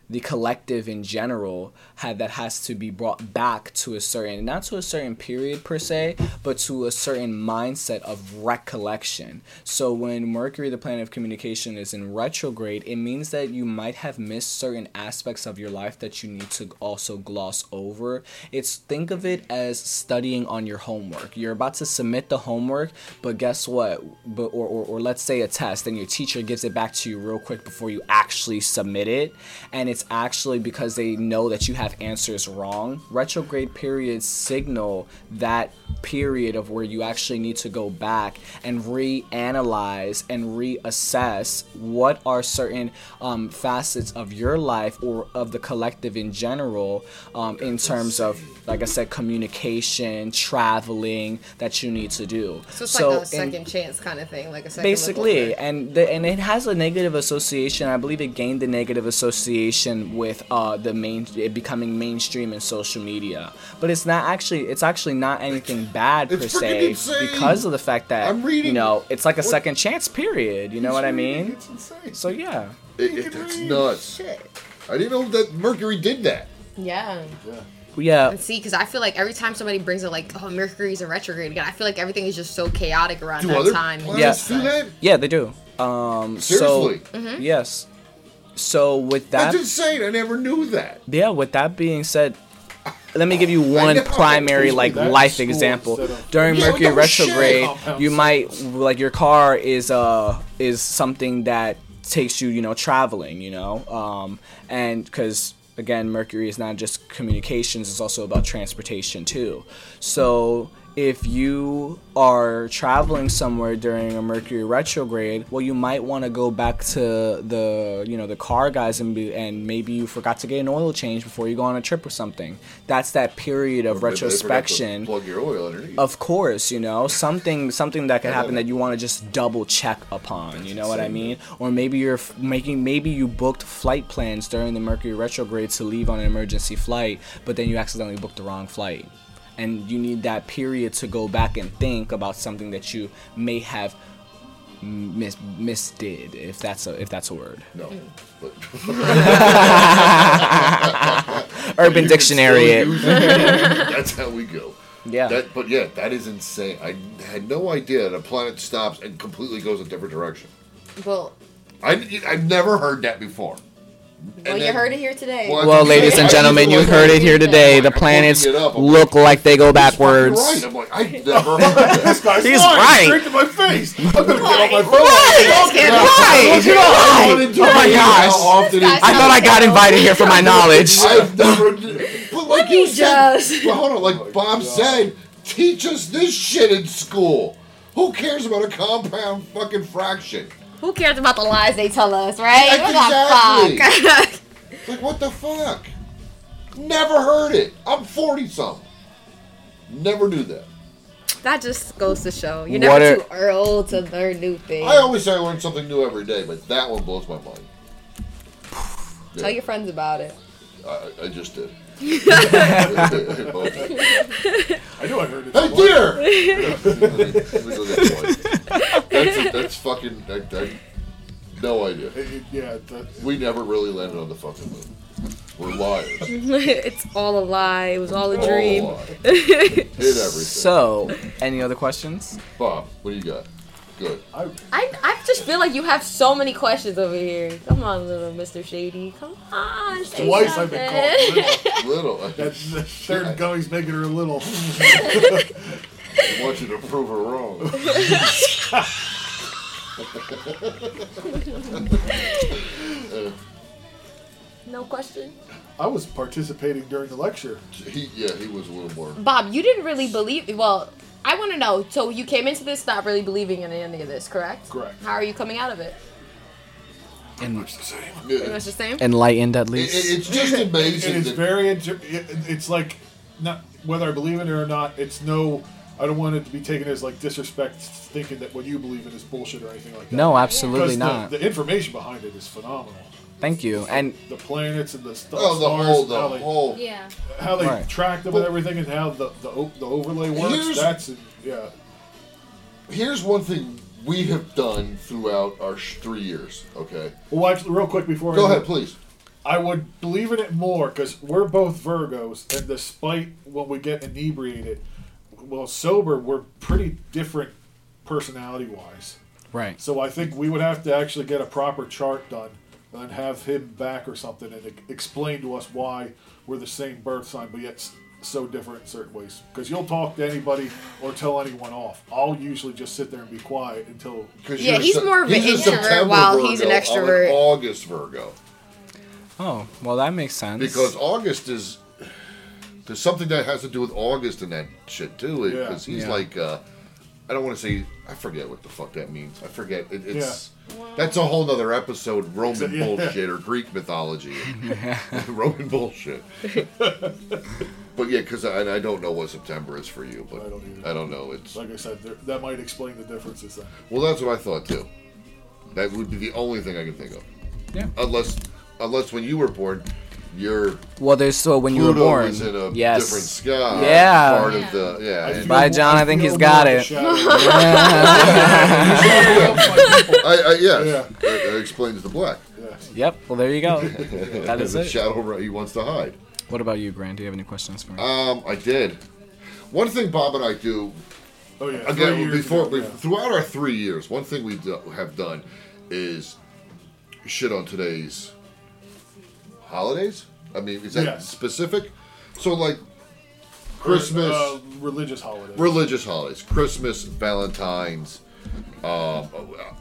the collective in general had that has to be brought back to a certain not to a certain period per se but to a certain mindset of recollection. So when mercury the planet of communication is in retrograde it means that you might have missed certain aspects of your life that you need to also gloss over. It's think of it as studying on your homework. You're about to submit the homework but guess what? But or, or, or let's say a test and your teacher gives it back to you real quick before you actually submit it and it's actually because they know that you have answers wrong. Retrograde periods signal that period of where you actually need to go back and reanalyze and reassess what are certain um, facets of your life or of the collective in general um, in terms of like i said communication traveling that you need to do. So it's like a in- second chance kind of thing, like a second. basically and the, and it has a negative association. I believe it gained the negative association correlation with uh, the main it becoming mainstream in social media, but it's not actually it's actually not anything bad per se insane. because of the fact that I'm reading- you know it's like a what- second chance period. You know what I mean? It's insane. So yeah. It, it, it's nuts. I didn't know that Mercury did that. Yeah. Yeah. And see, because I feel like every time somebody brings it, like, oh, Mercury's a retrograde again, I feel like everything is just so chaotic around Do that other time. planets Yeah. do that? Yeah, they do. Um, Seriously? So, yes. So with that, That's insane. I never knew that. yeah. With that being said, let me give you one primary like life example. of- During Yeah, Mercury no retrograde, you might like your car is uh is something that takes you you know traveling you know um and because again mercury is not just communications it's also about transportation too so if you are traveling somewhere during a mercury retrograde well you might want to go back to the you know the car guys and be, and maybe you forgot to get an oil change before you go on a trip or something that's that period of forgot retrospection Plug your oil underneath. of course, you know, something something that could happen that you want to just double check upon, you know what I mean? Or maybe you're f- making maybe you booked flight plans during the Mercury retrograde to leave on an emergency flight, but then you accidentally booked the wrong flight. And you need that period to go back and think about something that you may have mis- misdid, if that's a if that's a word. no. Mm. But Urban you Dictionary still it. use it. That's how we go. Yeah. That, but yeah, that is insane. I had no idea that a planet stops and completely goes a different direction. Well, I, I've never heard that before. Well, you heard it here today. Well, Well, ladies and gentlemen, you heard it here today. The planets it up. I'm look like they go He's backwards. Right. I'm like, I never heard. This guy's He's lying right. straight to my face. I'm gonna get off my phone. Right. I wanted to Oh my gosh. How often This it, guy I thought I got invited here for my knowledge. I've never. But like you said, just- hold on, like oh Bob said, teach us this shit in school. Who cares about a compound fucking fraction? Who cares about the lies they tell us, right? Exactly. What the fuck? Like what the fuck? Never heard it. I'm forty something. Never knew that. that just goes to show you're What never are- too old to learn new things. I always say I learn something new every day, but that one blows my mind. Tell your friends about it. I, I just did. I knew I heard it. Hey, dear! That's, that's fucking. I, I, no idea. It- it- yeah, that, We never really landed on the fucking moon. We're liars. it's all a lie. It was all a All dream. lies. Hit everything. So, any other questions? Bob, what do you got? Good. I, I, I just feel like you have so many questions over here. Come on, little Mr. Shady. Come on. Say twice I've been called little. Little. I That, that third guy's making her a little. want you to prove her wrong. No question. I was participating during the lecture. He, yeah, he was a little more. Bob, you didn't really believe. Well, I want to know. So you came into this not really believing in any of this, correct? Correct. How are you coming out of it? And En- Pretty It, much the same. enlightened, at it, least. it's just amazing. is that- very. Inter- it, it's like, not whether I believe in it or not. It's no. I don't want it to be taken as like disrespect, thinking that what you believe in is bullshit or anything like that. no, absolutely not. The, the information behind it is phenomenal. Thank you. And The planets and the st- oh, the stars, whole, the how they, whole. Yeah. how they Right. track them and everything, and how the the, the overlay works. Here's- That's yeah. Here's one thing we have done throughout our sh- three years. Okay, Well, actually, real quick before go I ahead, please. I would believe in it more because we're both Virgos, and despite when we get inebriated, well, sober, we're pretty different personality wise. right. So I think we would have to actually get a proper chart done and have him back or something and e- explain to us why we're the same birth sign, but yet so different in certain ways. Because you'll talk to anybody or tell anyone off. I'll usually just sit there and be quiet until. 'Cause Yeah, you're he's more of an introvert September while he's an extrovert. I'm an August Virgo Oh, well, that makes sense. because August is there's something that has to do with August and that shit too. Yeah. Because he's Yeah. like, uh, I don't want to say, I forget what the fuck that means. I forget. It, it's that's a whole nother episode, Roman Yeah. bullshit or Greek mythology, Roman bullshit. but yeah, because I, I don't know what September is for you, but I don't either. I don't know. It's Like I said, there, that might explain the differences then. well, that's what I thought too. That would be the only thing I can think of. Yeah. Unless unless when you were born, your Well, there's so when you were born. was in a yes. different sky. Yeah. Part of the yeah. and- Bye, John. I think he's got it. shadow. I, I, yes, Yeah. that, that explains the black. Yep. Well, there you go. That is the it. shadow ri- he wants to hide. What about you, Grant? Do you have any questions for me? Um, I did. One thing Bob and I do Oh yeah. again years before ago, yeah. throughout our three years, one thing we do, have done is shit on today's holidays. I mean, is that Yes. specific? So like Christmas, Uh, religious holidays. religious holidays, Christmas, Valentine's. Um,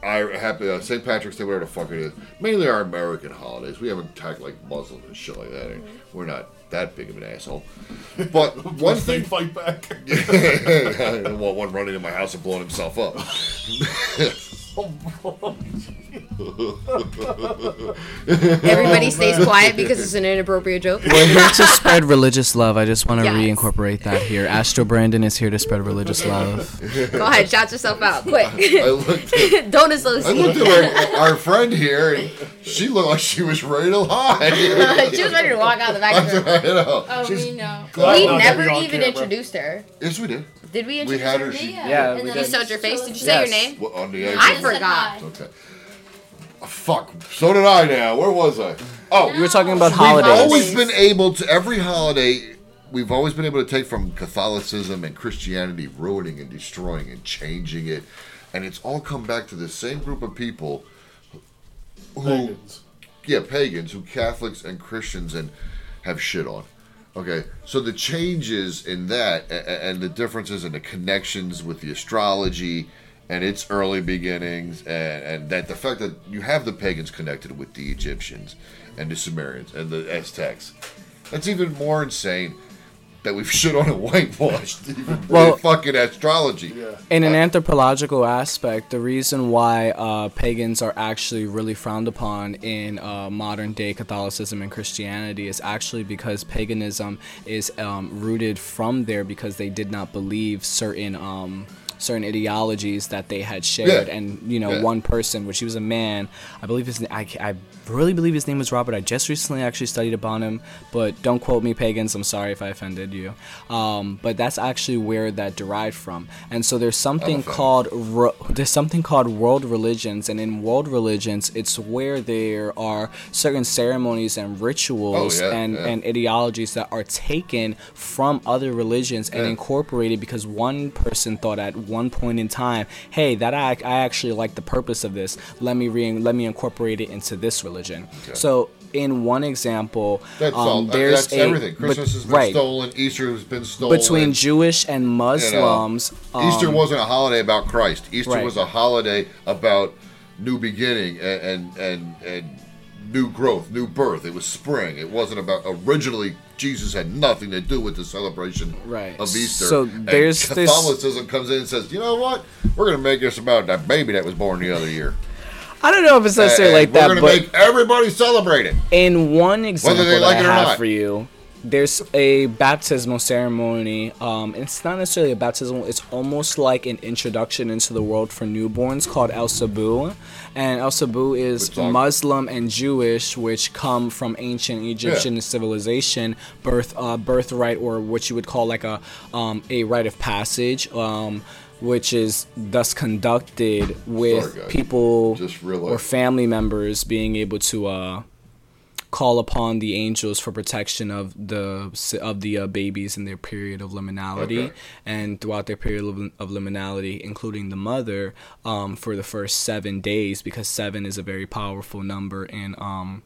I happy uh, St. Patrick's Day, whatever the fuck it is. Mainly our American holidays. We haven't tagged like Muslims and shit like that. We're not that big of an asshole. But one They thing fight back. I don't want one running in my house and blowing himself up. Everybody stays oh, quiet because it's an inappropriate joke. We're here to spread religious love. I just want to Yes. reincorporate that here. Astro Brandon is here to spread religious love. Go ahead, shout yourself out, quick. I looked at, Don't I associate. looked at our, our friend here, and she looked like she was ready to lie. she was ready to walk out the back door. I know. Oh, She's- we know. We never even camera. introduced her. Yes, we did. Did we We introduce had her? her. She, Yeah, we You did. showed your face. Did you say your name? what, on the edge. I forgot. Okay. Oh, fuck. So did I. Now, where was I? Oh, You were talking about holidays. We've always been able to every holiday. We've always been able to take from Catholicism and Christianity, ruining and destroying and changing it, and it's all come back to the same group of people who, Pagans. yeah, pagans who Catholics and Christians and have shit on. Okay, so the changes in that and the differences and the connections with the astrology and its early beginnings, and, and that the fact that you have the pagans connected with the Egyptians and the Sumerians and the Aztecs, that's even more insane that we've shit on and whitewashed even Well- fucking astrology. Yeah. In an anthropological aspect, the reason why uh, pagans are actually really frowned upon in uh, modern day Catholicism and Christianity is actually because paganism is um, rooted from there because they did not believe certain. Um, certain ideologies that they had shared Yeah. and you know Yeah. one person which he was a man i believe his I, I really believe his name was robert i just recently actually studied upon him but don't quote me pagans i'm sorry if i offended you um, but that's actually where that derived from and so there's something called ro- there's something called world religions and in world religions it's where there are certain ceremonies and rituals Oh, yeah, and, yeah. and ideologies that are taken from other religions and Yeah. incorporated because one person thought at one point in time, "Hey, that I, I actually like the purpose of this. Let me re- let me incorporate it into this religion." So, in one example, That's um, all. there's That's a- everything. but- has been right stolen. Easter has been stolen. between Jewish and You know, Muslims. Easter um, wasn't a holiday about Christ. Easter Right. was a holiday about new beginning and, and and and new growth, new birth. It was spring. It wasn't about originally. Jesus had nothing to do with the celebration Right. of Easter. So And there's this- Catholicism comes in and says, you know what? We're going to make this about that baby that was born the other year. I don't know if it's necessarily like that, we're but make everybody celebrate it. In one example they that like I it or have not. for you, there's a baptismal ceremony. Um, it's not necessarily a baptismal. It's almost like an introduction into the world for newborns called El Sabu, and El Sabu is song. Muslim and Jewish, which come from ancient Egyptian civilization, birth uh, birthright, or what you would call like a um, a rite of passage. Um, which is thus conducted with Sorry, people Just or family members being able to uh, call upon the angels for protection of the of the uh, babies in their period of liminality Okay. and throughout their period of, of liminality including the mother um, for the first seven days because seven is a very powerful number in um,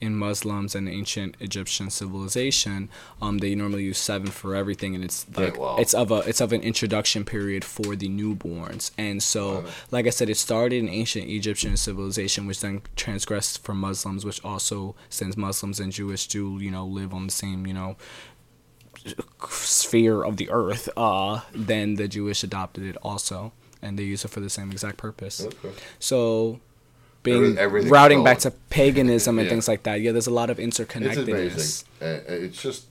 in Muslims and ancient Egyptian civilization, um, they normally use seven for everything, and it's Yeah, like wow. it's of a it's of an introduction period for the newborns. And so, like I said, it started in ancient Egyptian civilization, which then transgressed for Muslims, which also since Muslims and Jewish do you know live on the same you know sphere of the earth, uh, then the Jewish adopted it also, and they use it for the same exact purpose. Okay. So, being Every- routing back to paganism and Yeah. things like that. Yeah, there's a lot of It's interconnectedness. amazing. Uh, it's just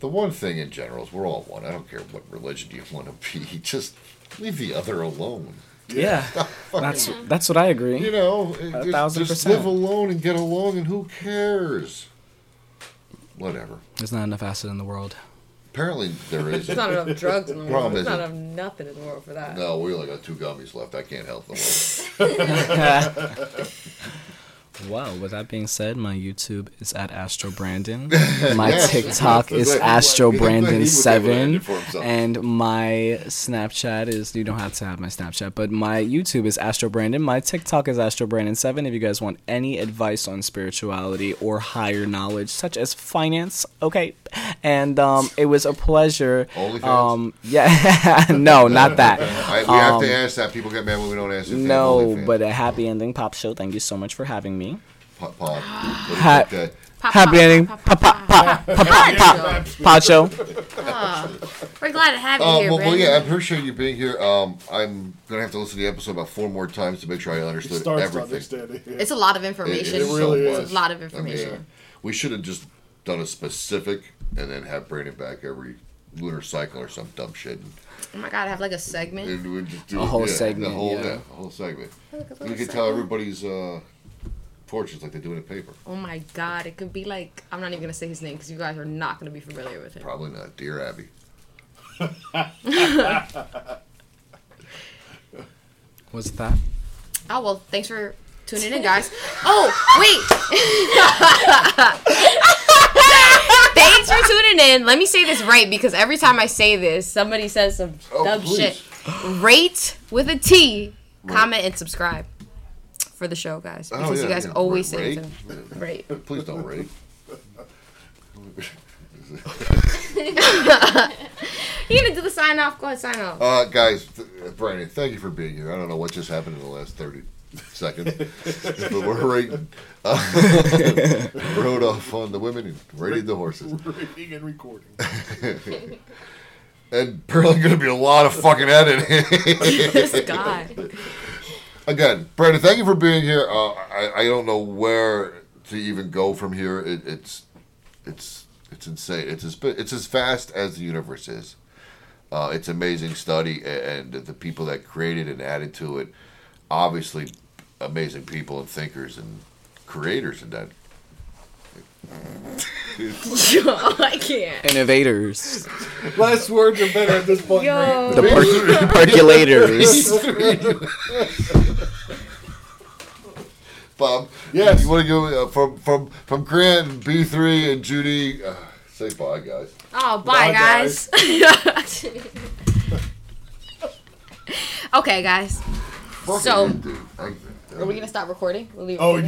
the one thing in general is we're all one. I don't care what religion you want to be. Just leave the other alone. Yeah, that's that's what I agree. You know, just, thousand just percent. live alone and get along, and who cares? Whatever. There's not enough acid in the world. Apparently there is. There's not enough drugs in the world. Problem There's is not it- enough nothing in the world for that. No, we only got two gummies left. I can't help them. Well, with that being said, my YouTube is at Astro Brandon. My Yes. TikTok is Glad- Astro glad he was able to Brandon land seven, it for himself. and my Snapchat is you don't have to have my Snapchat, but my YouTube is Astro Brandon. My TikTok is Astro Brandon seven. If you guys want any advice on spirituality or higher knowledge, such as finance, okay. And um, it was a pleasure. OnlyFans? Um, yeah, no, not that. I, we have Um, to ask that. People get mad when we don't answer. No, but a happy ending pop show. Thank you so much for having me. Pod, pod. What do you Ha- think, uh, Pop, Happy pop, ending pop, pop pop, pop pop. pop pop pop pop pod show. We're glad to have you Uh, here, well, well, yeah, I appreciate you being here. Um, I'm gonna have to listen to the episode about four more times to make sure I understood starts everything. understand it. It's a lot of information. It really so is. much. A lot of I mean, information. uh, we should have just done a specific and then have Brandon back every lunar cycle or some dumb shit. And, Oh my god, I have like a segment. and we'd just do A whole yeah, segment, The whole, yeah. a whole segment. Look, a You little can tell everybody's uh, fortunes like they do in a paper. Oh my god, it could be like I'm not even gonna say his name because you guys are not gonna be familiar with him. Probably not. Dear Abby. What's that? Oh well, thanks for tuning in, guys. Oh wait, thanks for tuning in. Let me say this right because every time I say this, somebody says some Oh, dumb please. shit. Rate with a T, comment and subscribe for the show, guys. Oh, Because you guys yeah. always say rate? it. Rate. Please don't rate. You gonna do the sign off? Go ahead, sign off. Uh, guys, th- Brandon, thank you for being here. I don't know what just happened in the last 30 seconds, but we're rating. Uh, rode off on the women and rated the horses. Reading and recording. And apparently going to be a lot of fucking editing. this guy. Again, Brandon, thank you for being here. Uh, I, I don't know where to even go from here. It, it's it's it's insane. It's as bi- it's as vast as the universe is. Uh, it's amazing study, a- and the people that created and added to it, obviously, amazing people and thinkers and creators and that. I can't. Innovators, Last words are better at this point. Yo. the per- percolators. Bob, Yes. you want to go uh, from from from Grant B three and Judy? Uh, say bye, guys. Oh, bye, Bye, guys. okay, guys. Fuck So- you, dude. I- Are we gonna stop recording? We'll leave Oh, recording?